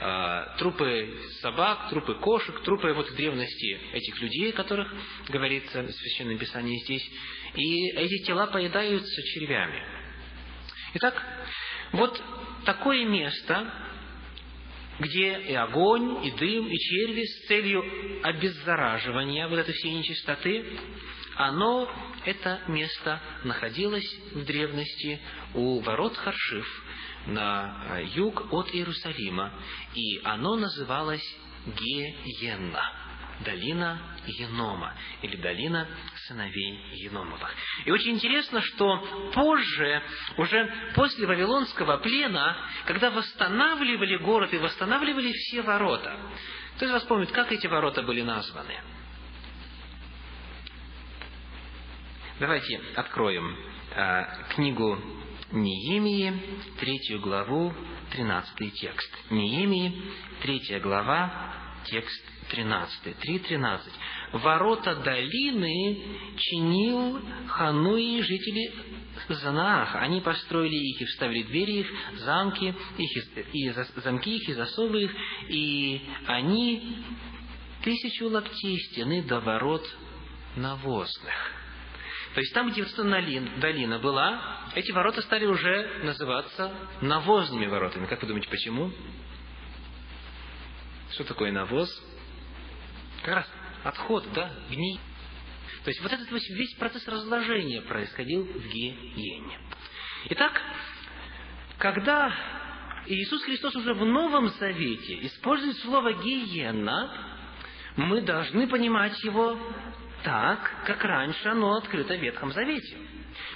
Speaker 1: э, трупы собак, трупы кошек, трупы вот древности этих людей, которых говорится в Священном Писании здесь. И эти тела поедаются червями. Итак, вот такое место, где и огонь, и дым, и черви с целью обеззараживания вот этой всей нечистоты, оно, это место, находилось в древности у ворот Харшиф на юг от Иерусалима, и оно называлось Геена долина Енома, или долина сыновей Еномовых. И очень интересно, что позже, уже после Вавилонского плена, когда восстанавливали город и восстанавливали все ворота, кто из вас помнит, как эти ворота были названы? Давайте откроем э, книгу Неемии, третью главу, тринадцатый текст. Неемии, третья глава, текст 13. 3.13. Ворота долины чинил Хануи жители Занааха. Они построили их и вставили двери их, замки их, и замки их, и засовы их, и они тысячу локтей стены до ворот навозных. То есть там, где долина была, эти ворота стали уже называться навозными воротами. Как вы думаете, почему? Что такое навоз? Как раз отход, да, гний. То есть вот этот весь процесс разложения происходил в Гиене. Итак, когда Иисус Христос уже в Новом Завете использует слово «гиена», мы должны понимать его так, как раньше оно открыто в Ветхом Завете.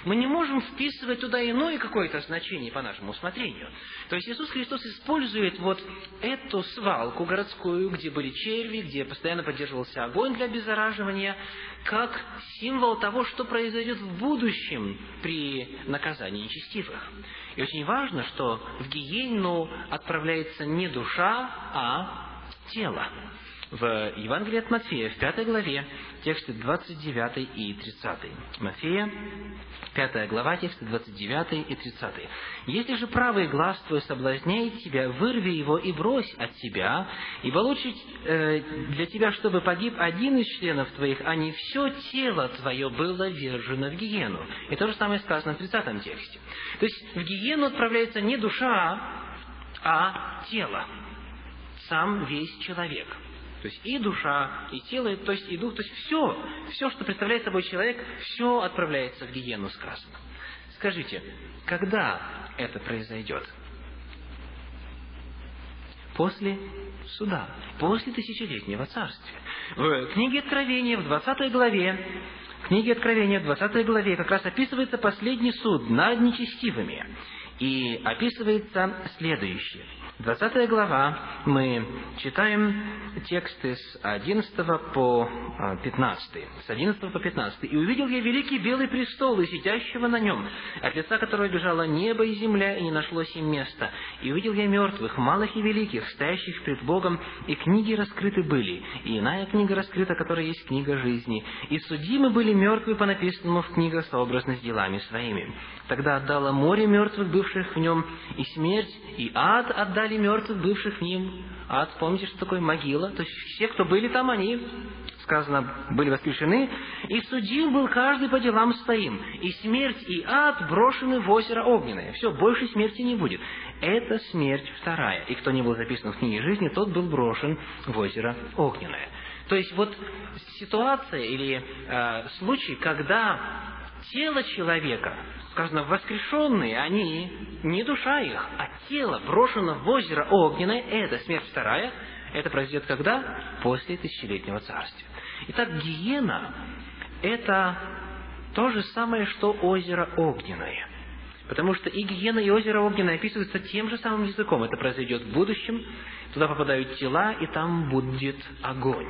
Speaker 1: Мы не можем вписывать туда иное какое-то значение по нашему усмотрению. То есть Иисус Христос использует вот эту свалку городскую, где были черви, где постоянно поддерживался огонь для обеззараживания, как символ того, что произойдет в будущем при наказании нечестивых. И очень важно, что в Гиену отправляется не душа, а тело в Евангелии от Матфея, в пятой главе, тексты 29 и 30. Матфея, пятая глава, тексты 29 и 30. «Если же правый глаз твой соблазняет тебя, вырви его и брось от тебя, ибо лучше э, для тебя, чтобы погиб один из членов твоих, а не все тело твое было вержено в гиену». И то же самое сказано в 30 тексте. То есть в гиену отправляется не душа, а тело, сам весь человек – то есть и душа, и тело, то есть и дух, то есть все, все, что представляет собой человек, все отправляется в гиену сказано. Скажите, когда это произойдет? После суда, после тысячелетнего царствия. В книге Откровения, в 20 главе, в книге Откровения, в 20 главе как раз описывается последний суд над нечестивыми. И описывается следующее. 20 глава, мы читаем тексты с 11 по 15. А, с 11 по 15. «И увидел я великий белый престол, и сидящего на нем, от лица которого бежало небо и земля, и не нашлось им места. И увидел я мертвых, малых и великих, стоящих пред Богом, и книги раскрыты были, и иная книга раскрыта, которая есть книга жизни. И судимы были мертвые по написанному в книгах сообразно с делами своими. Тогда отдало море мертвых, бывших в нем, и смерть, и ад отдали мертвых, бывших в ним. Ад, помните, что такое могила? То есть все, кто были там, они, сказано, были воскрешены. И судил был каждый по делам своим. И смерть, и ад брошены в озеро огненное. Все, больше смерти не будет. Это смерть вторая. И кто не был записан в книге жизни, тот был брошен в озеро огненное. То есть вот ситуация или э, случай, когда тело человека сказано, воскрешенные они, не душа их, а тело брошено в озеро огненное, это смерть вторая, это произойдет когда? После тысячелетнего царствия. Итак, гиена – это то же самое, что озеро огненное. Потому что и гиена, и озеро огненное описываются тем же самым языком. Это произойдет в будущем, туда попадают тела, и там будет огонь.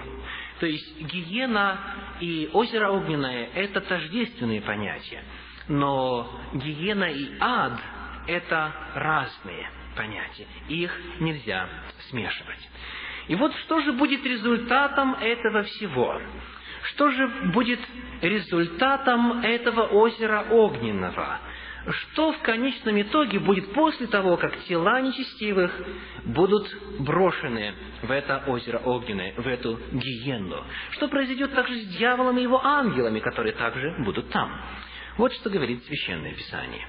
Speaker 1: То есть гиена и озеро огненное – это тождественные понятия но гиена и ад – это разные. понятия. Их нельзя смешивать. И вот что же будет результатом этого всего? Что же будет результатом этого озера огненного? Что в конечном итоге будет после того, как тела нечестивых будут брошены в это озеро огненное, в эту гиенну? Что произойдет также с дьяволом и его ангелами, которые также будут там? Вот что говорит Священное Писание.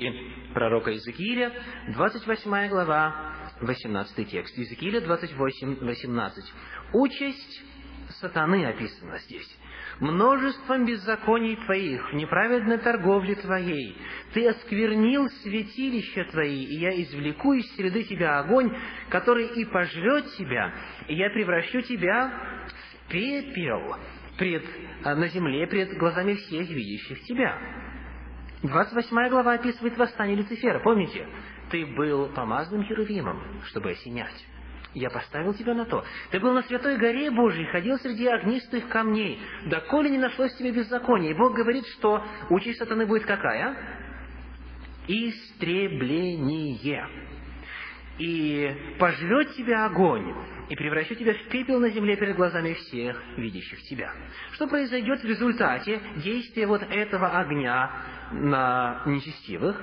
Speaker 1: И пророка Иезекииля, 28 глава, 18 текст. Иезекииля 28, 18. Участь сатаны описана здесь. Множеством беззаконий твоих, неправедной торговле твоей, ты осквернил святилища твои, и я извлеку из среды тебя огонь, который и пожрет тебя, и я превращу тебя в пепел пред, а, на земле пред глазами всех видящих тебя. 28 глава описывает восстание Люцифера. Помните? Ты был помазанным Херувимом, чтобы осенять. Я поставил тебя на то. Ты был на святой горе Божьей, ходил среди огнистых камней. Доколе не нашлось тебе беззакония. И Бог говорит, что участь сатаны будет какая? Истребление. И пожрет тебя огонь, и превращу тебя в пепел на земле перед глазами всех, видящих тебя. Что произойдет в результате действия вот этого огня на нечестивых?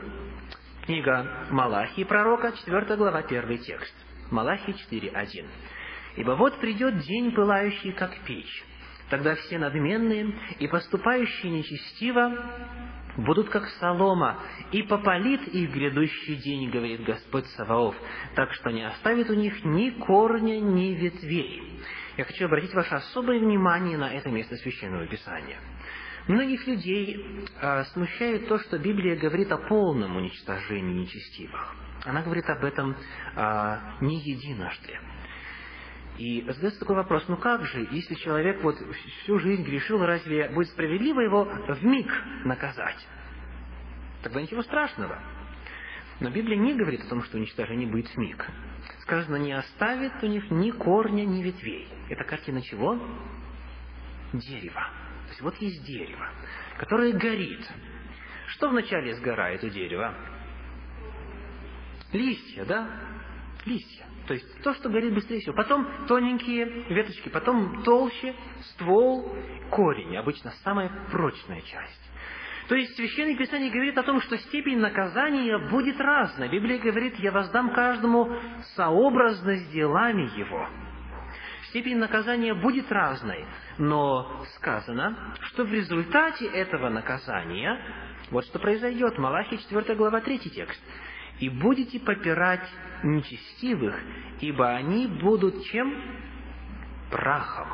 Speaker 1: Книга Малахии пророка, 4 глава, 1 текст. Малахи 4.1. «Ибо вот придет день, пылающий, как печь. Тогда все надменные и поступающие нечестиво будут как солома, и попалит их грядущий день, говорит Господь Саваоф, так что не оставит у них ни корня, ни ветвей». Я хочу обратить ваше особое внимание на это место Священного Писания. Многих людей э, смущает то, что Библия говорит о полном уничтожении нечестивых. Она говорит об этом а, не единожды. И задается такой вопрос, ну как же, если человек вот всю жизнь грешил, разве будет справедливо его в миг наказать? Тогда ничего страшного. Но Библия не говорит о том, что уничтожение будет в миг. Сказано, не оставит у них ни корня, ни ветвей. Это картина чего? Дерева. То есть вот есть дерево, которое горит. Что вначале сгорает у дерева? Листья, да? Листья. То есть то, что горит быстрее всего. Потом тоненькие веточки, потом толще, ствол, корень. Обычно самая прочная часть. То есть Священное Писание говорит о том, что степень наказания будет разная. Библия говорит, я воздам каждому сообразно с делами его. Степень наказания будет разной, но сказано, что в результате этого наказания, вот что произойдет, Малахи 4 глава 3 текст, и будете попирать нечестивых, ибо они будут чем? Прахом.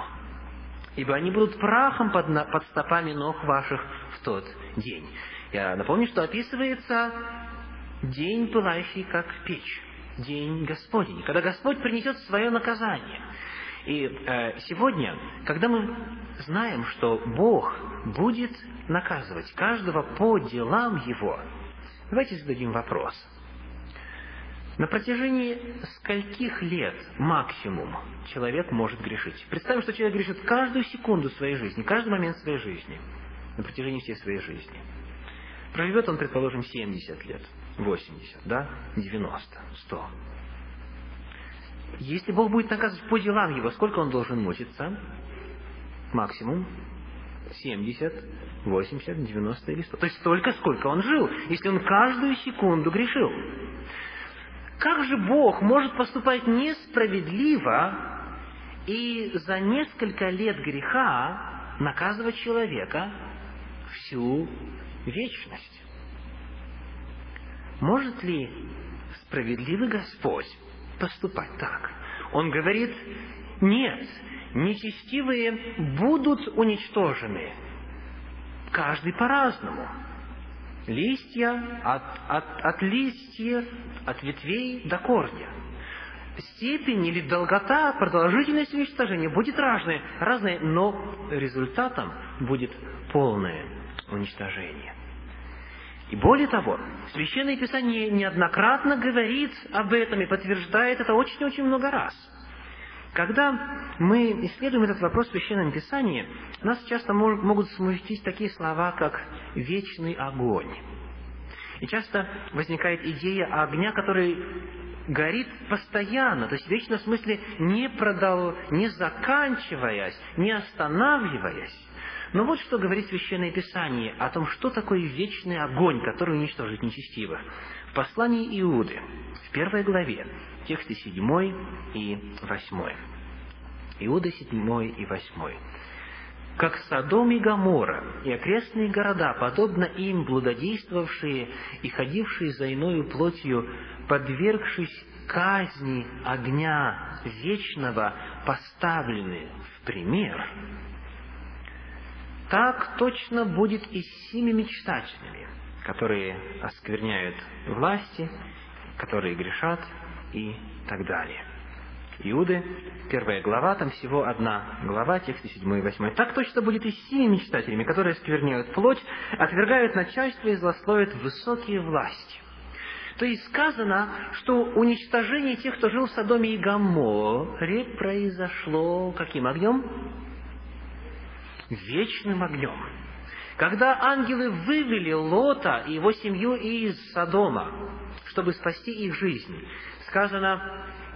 Speaker 1: Ибо они будут прахом под, под стопами ног ваших в тот день. Я напомню, что описывается день, пылающий как печь, день Господень, когда Господь принесет свое наказание. И э, сегодня, когда мы знаем, что Бог будет наказывать каждого по делам Его, давайте зададим вопрос – на протяжении скольких лет максимум человек может грешить? Представим, что человек грешит каждую секунду своей жизни, каждый момент своей жизни, на протяжении всей своей жизни. Проживет он, предположим, 70 лет, 80, да, 90, 100. Если Бог будет наказывать по делам его, сколько он должен мучиться? Максимум 70, 80, 90 или 100. То есть столько, сколько он жил, если он каждую секунду грешил. Как же Бог может поступать несправедливо и за несколько лет греха наказывать человека всю вечность? Может ли справедливый Господь поступать так? Он говорит, нет, нечестивые будут уничтожены, каждый по-разному листья, от, от, от листьев, от ветвей до корня. Степень или долгота, продолжительность уничтожения будет разная, разная, но результатом будет полное уничтожение. И более того, Священное Писание неоднократно говорит об этом и подтверждает это очень-очень много раз – когда мы исследуем этот вопрос в Священном Писании, нас часто могут смутить такие слова, как «вечный огонь». И часто возникает идея огня, который горит постоянно, то есть вечно в смысле не продал, не заканчиваясь, не останавливаясь. Но вот что говорит Священное Писание о том, что такое вечный огонь, который уничтожит нечестивых. В послании Иуды, в первой главе, тексты 7 и 8. Иуда 7 и 8 как Содом и Гамора и окрестные города, подобно им блудодействовавшие и ходившие за иною плотью, подвергшись казни огня вечного, поставлены в пример, так точно будет и с сими мечтателями, которые оскверняют власти, которые грешат и так далее. Иуды, первая глава, там всего одна глава, тексты 7 и 8. Так точно будет и с семи мечтателями, которые скверняют плоть, отвергают начальство и злословят высокие власти. То есть сказано, что уничтожение тех, кто жил в Содоме и Гаморе, произошло каким огнем? Вечным огнем. Когда ангелы вывели Лота и его семью из Содома, чтобы спасти их жизнь, сказано,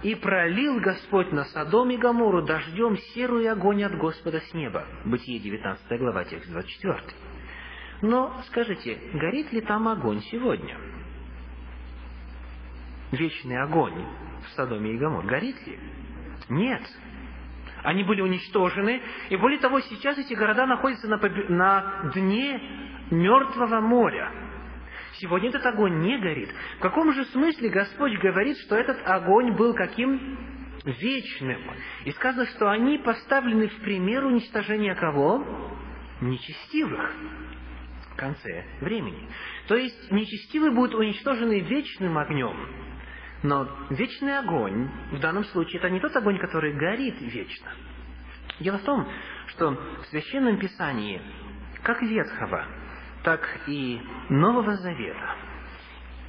Speaker 1: и пролил Господь на Содом и Гамору дождем серую огонь от Господа с неба. Бытие 19 глава, текст 24. Но скажите, горит ли там огонь сегодня? Вечный огонь в Содоме и Гаморе. Горит ли? Нет. Они были уничтожены, и более того, сейчас эти города находятся на, на дне мертвого моря. Сегодня этот огонь не горит. В каком же смысле Господь говорит, что этот огонь был каким? Вечным. И сказано, что они поставлены в пример уничтожения кого? Нечестивых в конце времени. То есть нечестивые будут уничтожены вечным огнем. Но вечный огонь, в данном случае, это не тот огонь, который горит вечно. Дело в том, что в Священном Писании, как Ветхого, так и Нового Завета,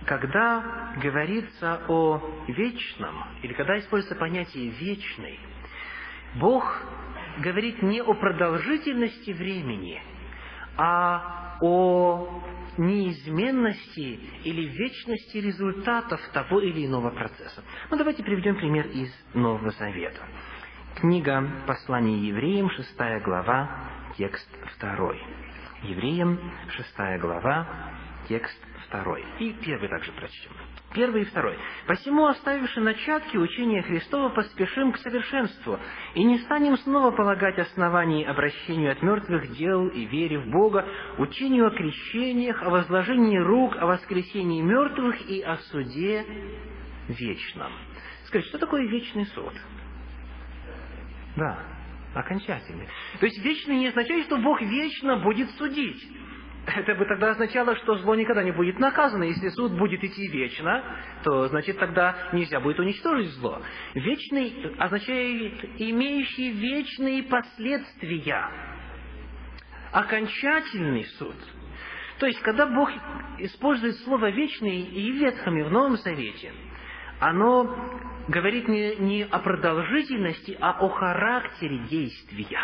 Speaker 1: когда говорится о вечном, или когда используется понятие вечный, Бог говорит не о продолжительности времени, а о неизменности или вечности результатов того или иного процесса. Ну, давайте приведем пример из Нового Завета. Книга Послания евреям, шестая глава, текст второй. Евреям, шестая глава, текст второй. И первый также прочтем. Первый и второй. «Посему, оставивши начатки учения Христова, поспешим к совершенству, и не станем снова полагать оснований обращению от мертвых дел и вере в Бога, учению о крещениях, о возложении рук, о воскресении мертвых и о суде вечном». Скажите, что такое вечный суд? Да, окончательный. То есть вечный не означает, что Бог вечно будет судить. Это бы тогда означало, что зло никогда не будет наказано. Если суд будет идти вечно, то значит тогда нельзя будет уничтожить зло. Вечный означает имеющий вечные последствия. Окончательный суд. То есть, когда Бог использует слово «вечный» и в Ветхом, и в Новом Завете – оно говорит не, не о продолжительности, а о характере действия.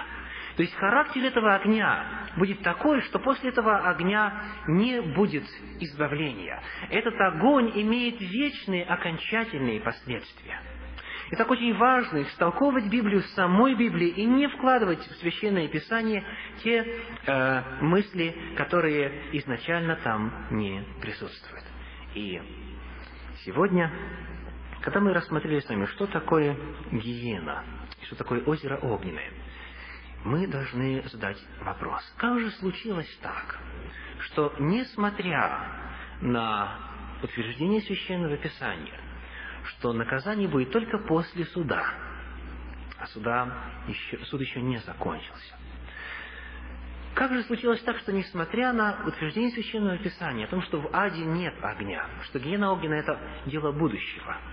Speaker 1: То есть характер этого огня будет такой, что после этого огня не будет избавления. Этот огонь имеет вечные окончательные последствия. И так очень важно истолковывать Библию самой Библии и не вкладывать в Священное Писание те э, мысли, которые изначально там не присутствуют. И сегодня когда мы рассмотрели с вами, что такое гиена, что такое озеро огненное, мы должны задать вопрос. Как же случилось так, что несмотря на утверждение Священного Писания, что наказание будет только после суда, а суда еще, суд еще не закончился. Как же случилось так, что несмотря на утверждение Священного Писания о том, что в аде нет огня, что гиена огненная – это дело будущего –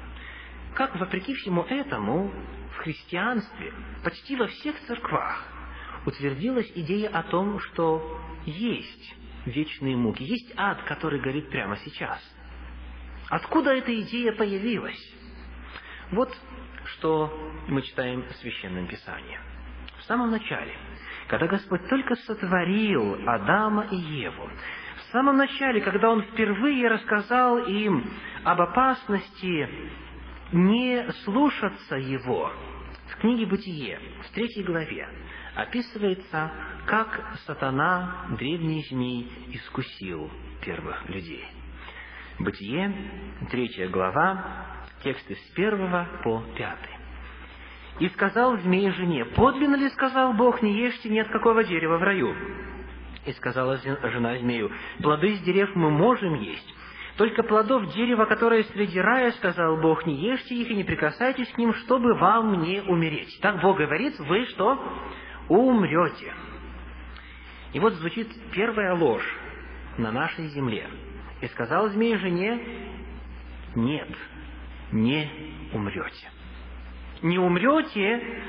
Speaker 1: как, вопреки всему этому, в христианстве, почти во всех церквах, утвердилась идея о том, что есть вечные муки, есть ад, который горит прямо сейчас. Откуда эта идея появилась? Вот что мы читаем в Священном Писании. В самом начале, когда Господь только сотворил Адама и Еву, в самом начале, когда он впервые рассказал им об опасности не слушаться его, в книге «Бытие», в третьей главе, описывается, как сатана, древний змей, искусил первых людей. Бытие, третья глава, тексты с первого по пятый. «И сказал змей жене, подлинно ли сказал Бог, не ешьте ни от какого дерева в раю? И сказала жена змею, плоды с дерев мы можем есть, только плодов дерева, которое среди рая, сказал Бог, не ешьте их и не прикасайтесь к ним, чтобы вам не умереть. Так Бог говорит, вы что? Умрете. И вот звучит первая ложь на нашей земле. И сказал змей жене, нет, не умрете. Не умрете,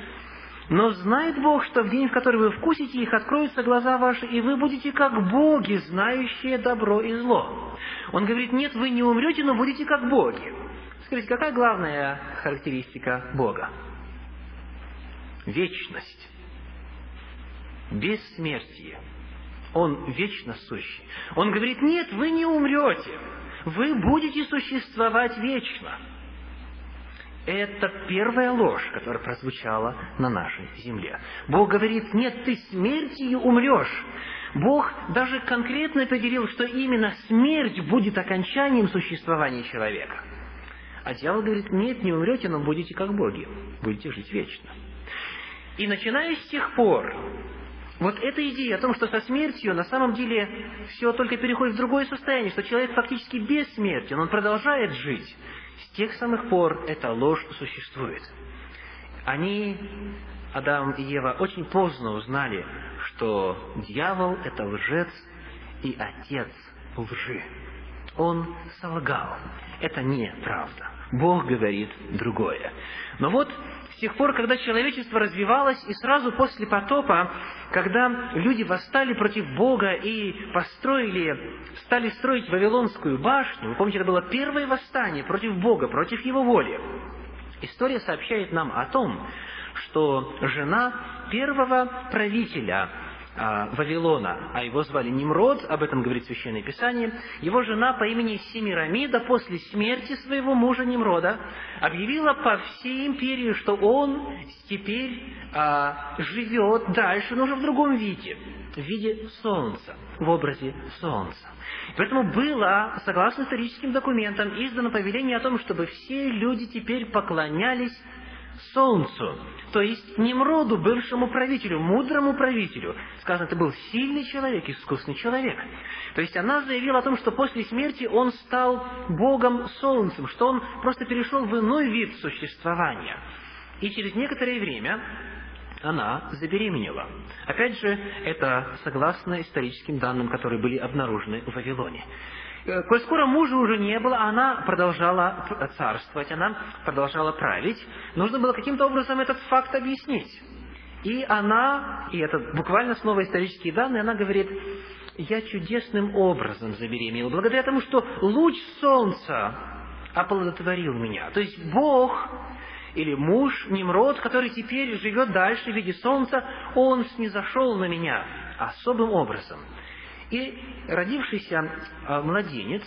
Speaker 1: но знает Бог, что в день, в который вы вкусите их, откроются глаза ваши, и вы будете как боги, знающие добро и зло. Он говорит, нет, вы не умрете, но будете как боги. Скажите, какая главная характеристика Бога? Вечность. Бессмертие. Он вечно сущий. Он говорит, нет, вы не умрете. Вы будете существовать вечно. Это первая ложь, которая прозвучала на нашей земле. Бог говорит, нет, ты смертью умрешь. Бог даже конкретно определил, что именно смерть будет окончанием существования человека. А дьявол говорит, нет, не умрете, но будете как боги, будете жить вечно. И начиная с тех пор, вот эта идея о том, что со смертью на самом деле все только переходит в другое состояние, что человек фактически бессмертен, он продолжает жить, с тех самых пор эта ложь существует. Они, Адам и Ева, очень поздно узнали, что дьявол – это лжец и отец лжи. Он солгал. Это неправда. Бог говорит другое. Но вот с тех пор, когда человечество развивалось, и сразу после потопа, когда люди восстали против Бога и построили, стали строить Вавилонскую башню, вы помните, это было первое восстание против Бога, против Его воли. История сообщает нам о том, что жена первого правителя Вавилона, а его звали Nimrod, об этом говорит Священное Писание, его жена по имени Семирамида после смерти своего мужа Nimрода объявила по всей империи, что он теперь а, живет дальше, но уже в другом виде, в виде солнца, в образе солнца. Поэтому было, согласно историческим документам, издано повеление о том, чтобы все люди теперь поклонялись солнцу, то есть Немроду, бывшему правителю, мудрому правителю. Сказано, это был сильный человек, искусный человек. То есть она заявила о том, что после смерти он стал богом солнцем, что он просто перешел в иной вид существования. И через некоторое время она забеременела. Опять же, это согласно историческим данным, которые были обнаружены в Вавилоне. Э, коль скоро мужа уже не было, она продолжала царствовать, она продолжала править, нужно было каким-то образом этот факт объяснить. И она, и это буквально снова исторические данные, она говорит, я чудесным образом забеременела, благодаря тому, что луч солнца оплодотворил меня. То есть Бог или муж, Немрод, который теперь живет дальше в виде солнца, он снизошел на меня особым образом – и родившийся а, младенец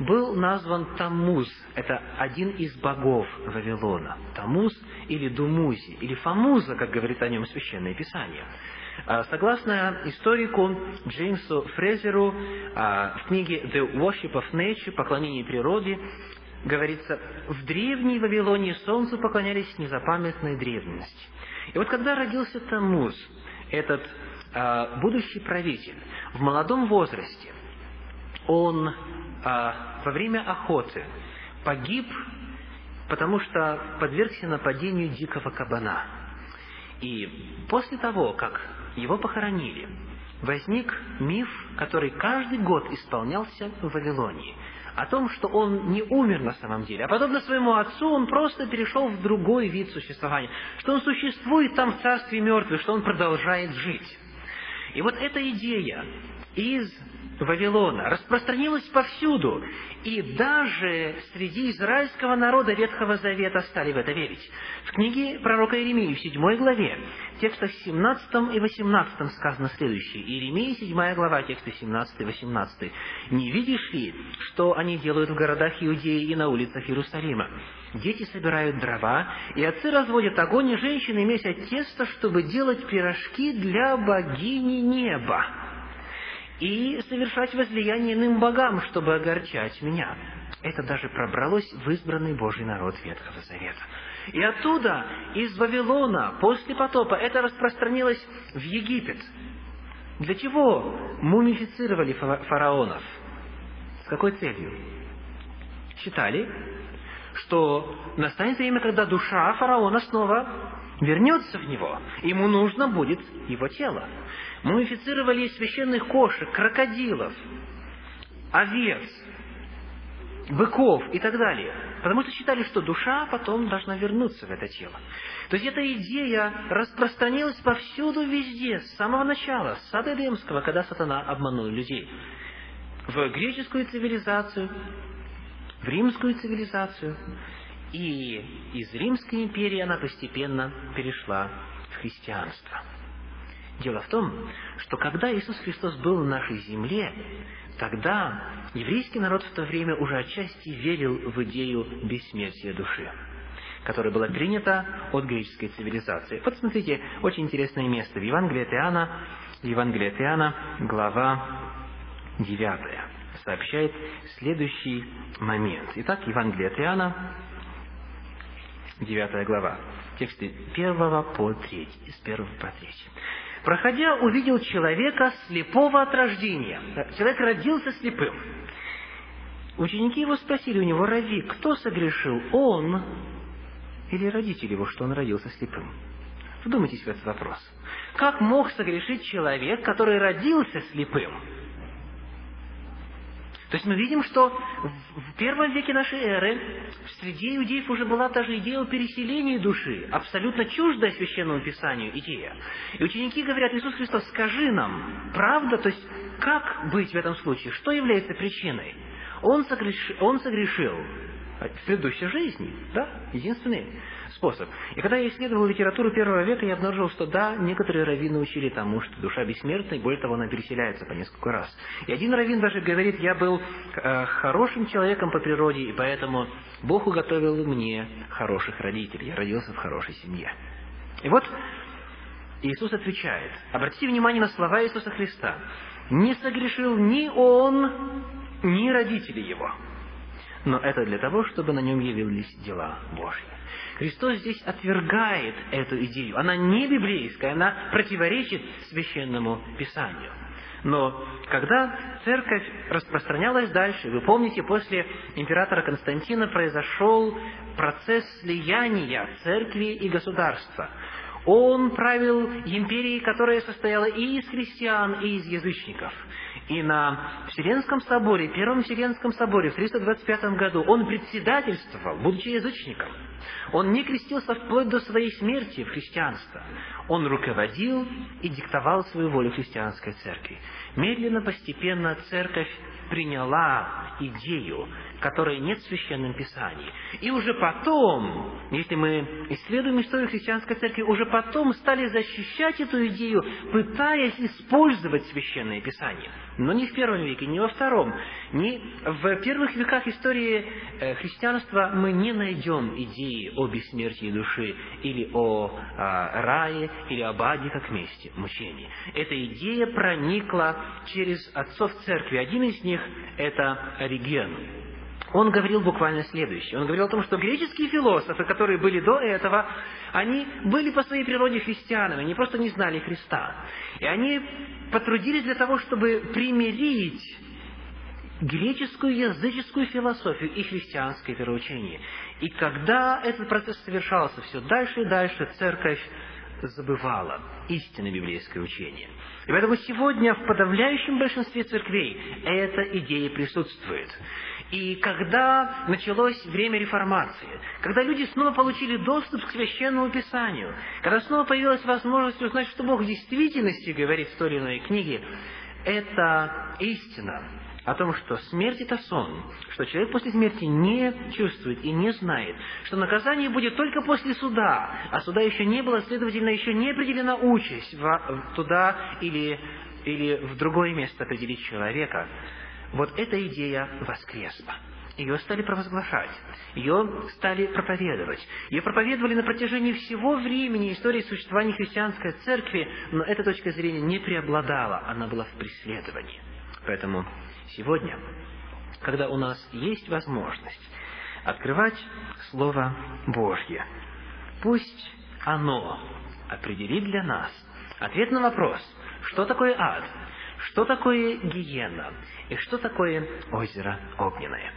Speaker 1: был назван Тамуз. Это один из богов Вавилона. Тамуз или Думузи, или Фамуза, как говорит о нем Священное Писание. А, согласно историку Джеймсу Фрезеру а, в книге «The Worship of Nature» «Поклонение природе» говорится, в древней Вавилоне солнцу поклонялись незапамятной древности. И вот когда родился Тамуз, этот будущий правитель в молодом возрасте, он а, во время охоты погиб, потому что подвергся нападению дикого кабана. И после того, как его похоронили, возник миф, который каждый год исполнялся в Вавилонии, о том, что он не умер на самом деле, а подобно своему отцу, он просто перешел в другой вид существования, что он существует там в царстве мертвых, что он продолжает жить. И вот эта идея из Вавилона распространилось повсюду, и даже среди израильского народа Ветхого Завета стали в это верить. В книге пророка Иеремии в 7 главе, текстах 17 и 18 сказано следующее. Иеремия, 7 глава, тексты 17 и 18. «Не видишь ли, что они делают в городах Иудеи и на улицах Иерусалима? Дети собирают дрова, и отцы разводят огонь, и женщины месят тесто, чтобы делать пирожки для богини неба» и совершать возлияние иным богам, чтобы огорчать меня. Это даже пробралось в избранный Божий народ Ветхого Завета. И оттуда, из Вавилона, после потопа, это распространилось в Египет. Для чего мумифицировали фараонов? С какой целью? Считали, что настанет время, когда душа фараона снова вернется в него. Ему нужно будет его тело. Мумифицировали священных кошек, крокодилов, овец, быков и так далее. Потому что считали, что душа потом должна вернуться в это тело. То есть эта идея распространилась повсюду, везде, с самого начала, с сада Эдемского, когда сатана обманул людей. В греческую цивилизацию, в римскую цивилизацию, и из Римской империи она постепенно перешла в христианство. Дело в том, что когда Иисус Христос был на нашей земле, тогда еврейский народ в то время уже отчасти верил в идею бессмертия души, которая была принята от греческой цивилизации. Вот смотрите, очень интересное место в Евангелии от Иоанна, Евангелие от Иоанна, глава 9, сообщает следующий момент. Итак, Евангелие от Иоанна, 9 глава, тексты 1 по 3, с 1 по 3. Проходя, увидел человека слепого от рождения. Человек родился слепым. Ученики его спросили у него, Рави, кто согрешил, он или родители его, что он родился слепым? Вдумайтесь в этот вопрос. Как мог согрешить человек, который родился слепым? То есть мы видим, что в первом веке нашей эры среди иудеев уже была та же идея о переселении души, абсолютно чуждая священному писанию идея. И ученики говорят, Иисус Христос, скажи нам, правда, то есть как быть в этом случае, что является причиной? Он, согреш... он согрешил в предыдущей жизни, да, единственный способ. И когда я исследовал литературу первого века, я обнаружил, что да, некоторые раввины учили тому, что душа бессмертна, и более того, она переселяется по несколько раз. И один раввин даже говорит, я был э, хорошим человеком по природе, и поэтому Бог уготовил мне хороших родителей. Я родился в хорошей семье. И вот Иисус отвечает. Обратите внимание на слова Иисуса Христа. Не согрешил ни он, ни родители его. Но это для того, чтобы на нем явились дела Божьи. Христос здесь отвергает эту идею. Она не библейская, она противоречит священному Писанию. Но когда церковь распространялась дальше, вы помните, после императора Константина произошел процесс слияния церкви и государства. Он правил империей, которая состояла и из христиан, и из язычников. И на Вселенском соборе, Первом Вселенском соборе в 325 году он председательствовал, будучи язычником. Он не крестился вплоть до своей смерти в христианство. Он руководил и диктовал свою волю христианской церкви. Медленно, постепенно церковь приняла идею которой нет в Священном Писании. И уже потом, если мы исследуем историю христианской церкви, уже потом стали защищать эту идею, пытаясь использовать Священное Писание. Но не в первом веке, не во втором. Не в первых веках истории э, христианства мы не найдем идеи о бессмертии души или о а, рае, или об аде как месте мучений. Эта идея проникла через отцов церкви. Один из них – это Ориген он говорил буквально следующее. Он говорил о том, что греческие философы, которые были до этого, они были по своей природе христианами, они просто не знали Христа. И они потрудились для того, чтобы примирить греческую языческую философию и христианское вероучение. И когда этот процесс совершался все дальше и дальше, церковь забывала истинное библейское учение. И поэтому сегодня в подавляющем большинстве церквей эта идея присутствует. И когда началось время реформации, когда люди снова получили доступ к священному писанию, когда снова появилась возможность узнать, что Бог в действительности говорит в той или иной книге, эта истина о том, что смерть – это сон, что человек после смерти не чувствует и не знает, что наказание будет только после суда, а суда еще не было, следовательно, еще не определена участь в, туда или, или в другое место определить человека. Вот эта идея воскресла. Ее стали провозглашать, ее стали проповедовать. Ее проповедовали на протяжении всего времени истории существования христианской церкви, но эта точка зрения не преобладала, она была в преследовании. Поэтому сегодня, когда у нас есть возможность открывать Слово Божье, пусть оно определит для нас ответ на вопрос, что такое ад, что такое гиена и что такое озеро огненное.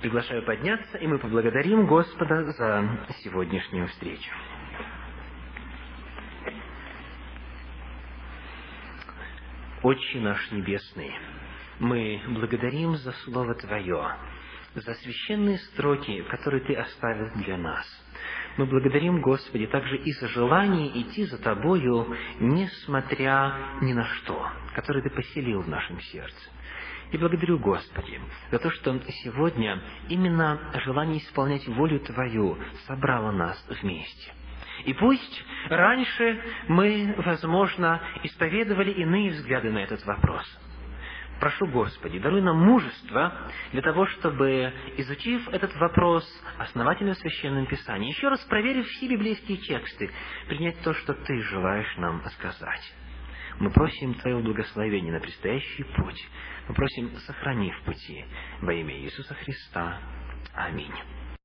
Speaker 1: Приглашаю подняться, и мы поблагодарим Господа за сегодняшнюю встречу. Отче наш Небесный, мы благодарим за Слово Твое, за священные строки, которые Ты оставил для нас. Мы благодарим, Господи, также и за желание идти за Тобою, несмотря ни на что, которое Ты поселил в нашем сердце. И благодарю, Господи, за то, что сегодня именно желание исполнять волю Твою собрало нас вместе. И пусть раньше мы, возможно, исповедовали иные взгляды на этот вопрос – прошу, Господи, даруй нам мужество для того, чтобы, изучив этот вопрос основательно в Священном Писании, еще раз проверив все библейские тексты, принять то, что Ты желаешь нам сказать. Мы просим Твоего благословения на предстоящий путь. Мы просим, сохрани в пути во имя Иисуса Христа. Аминь.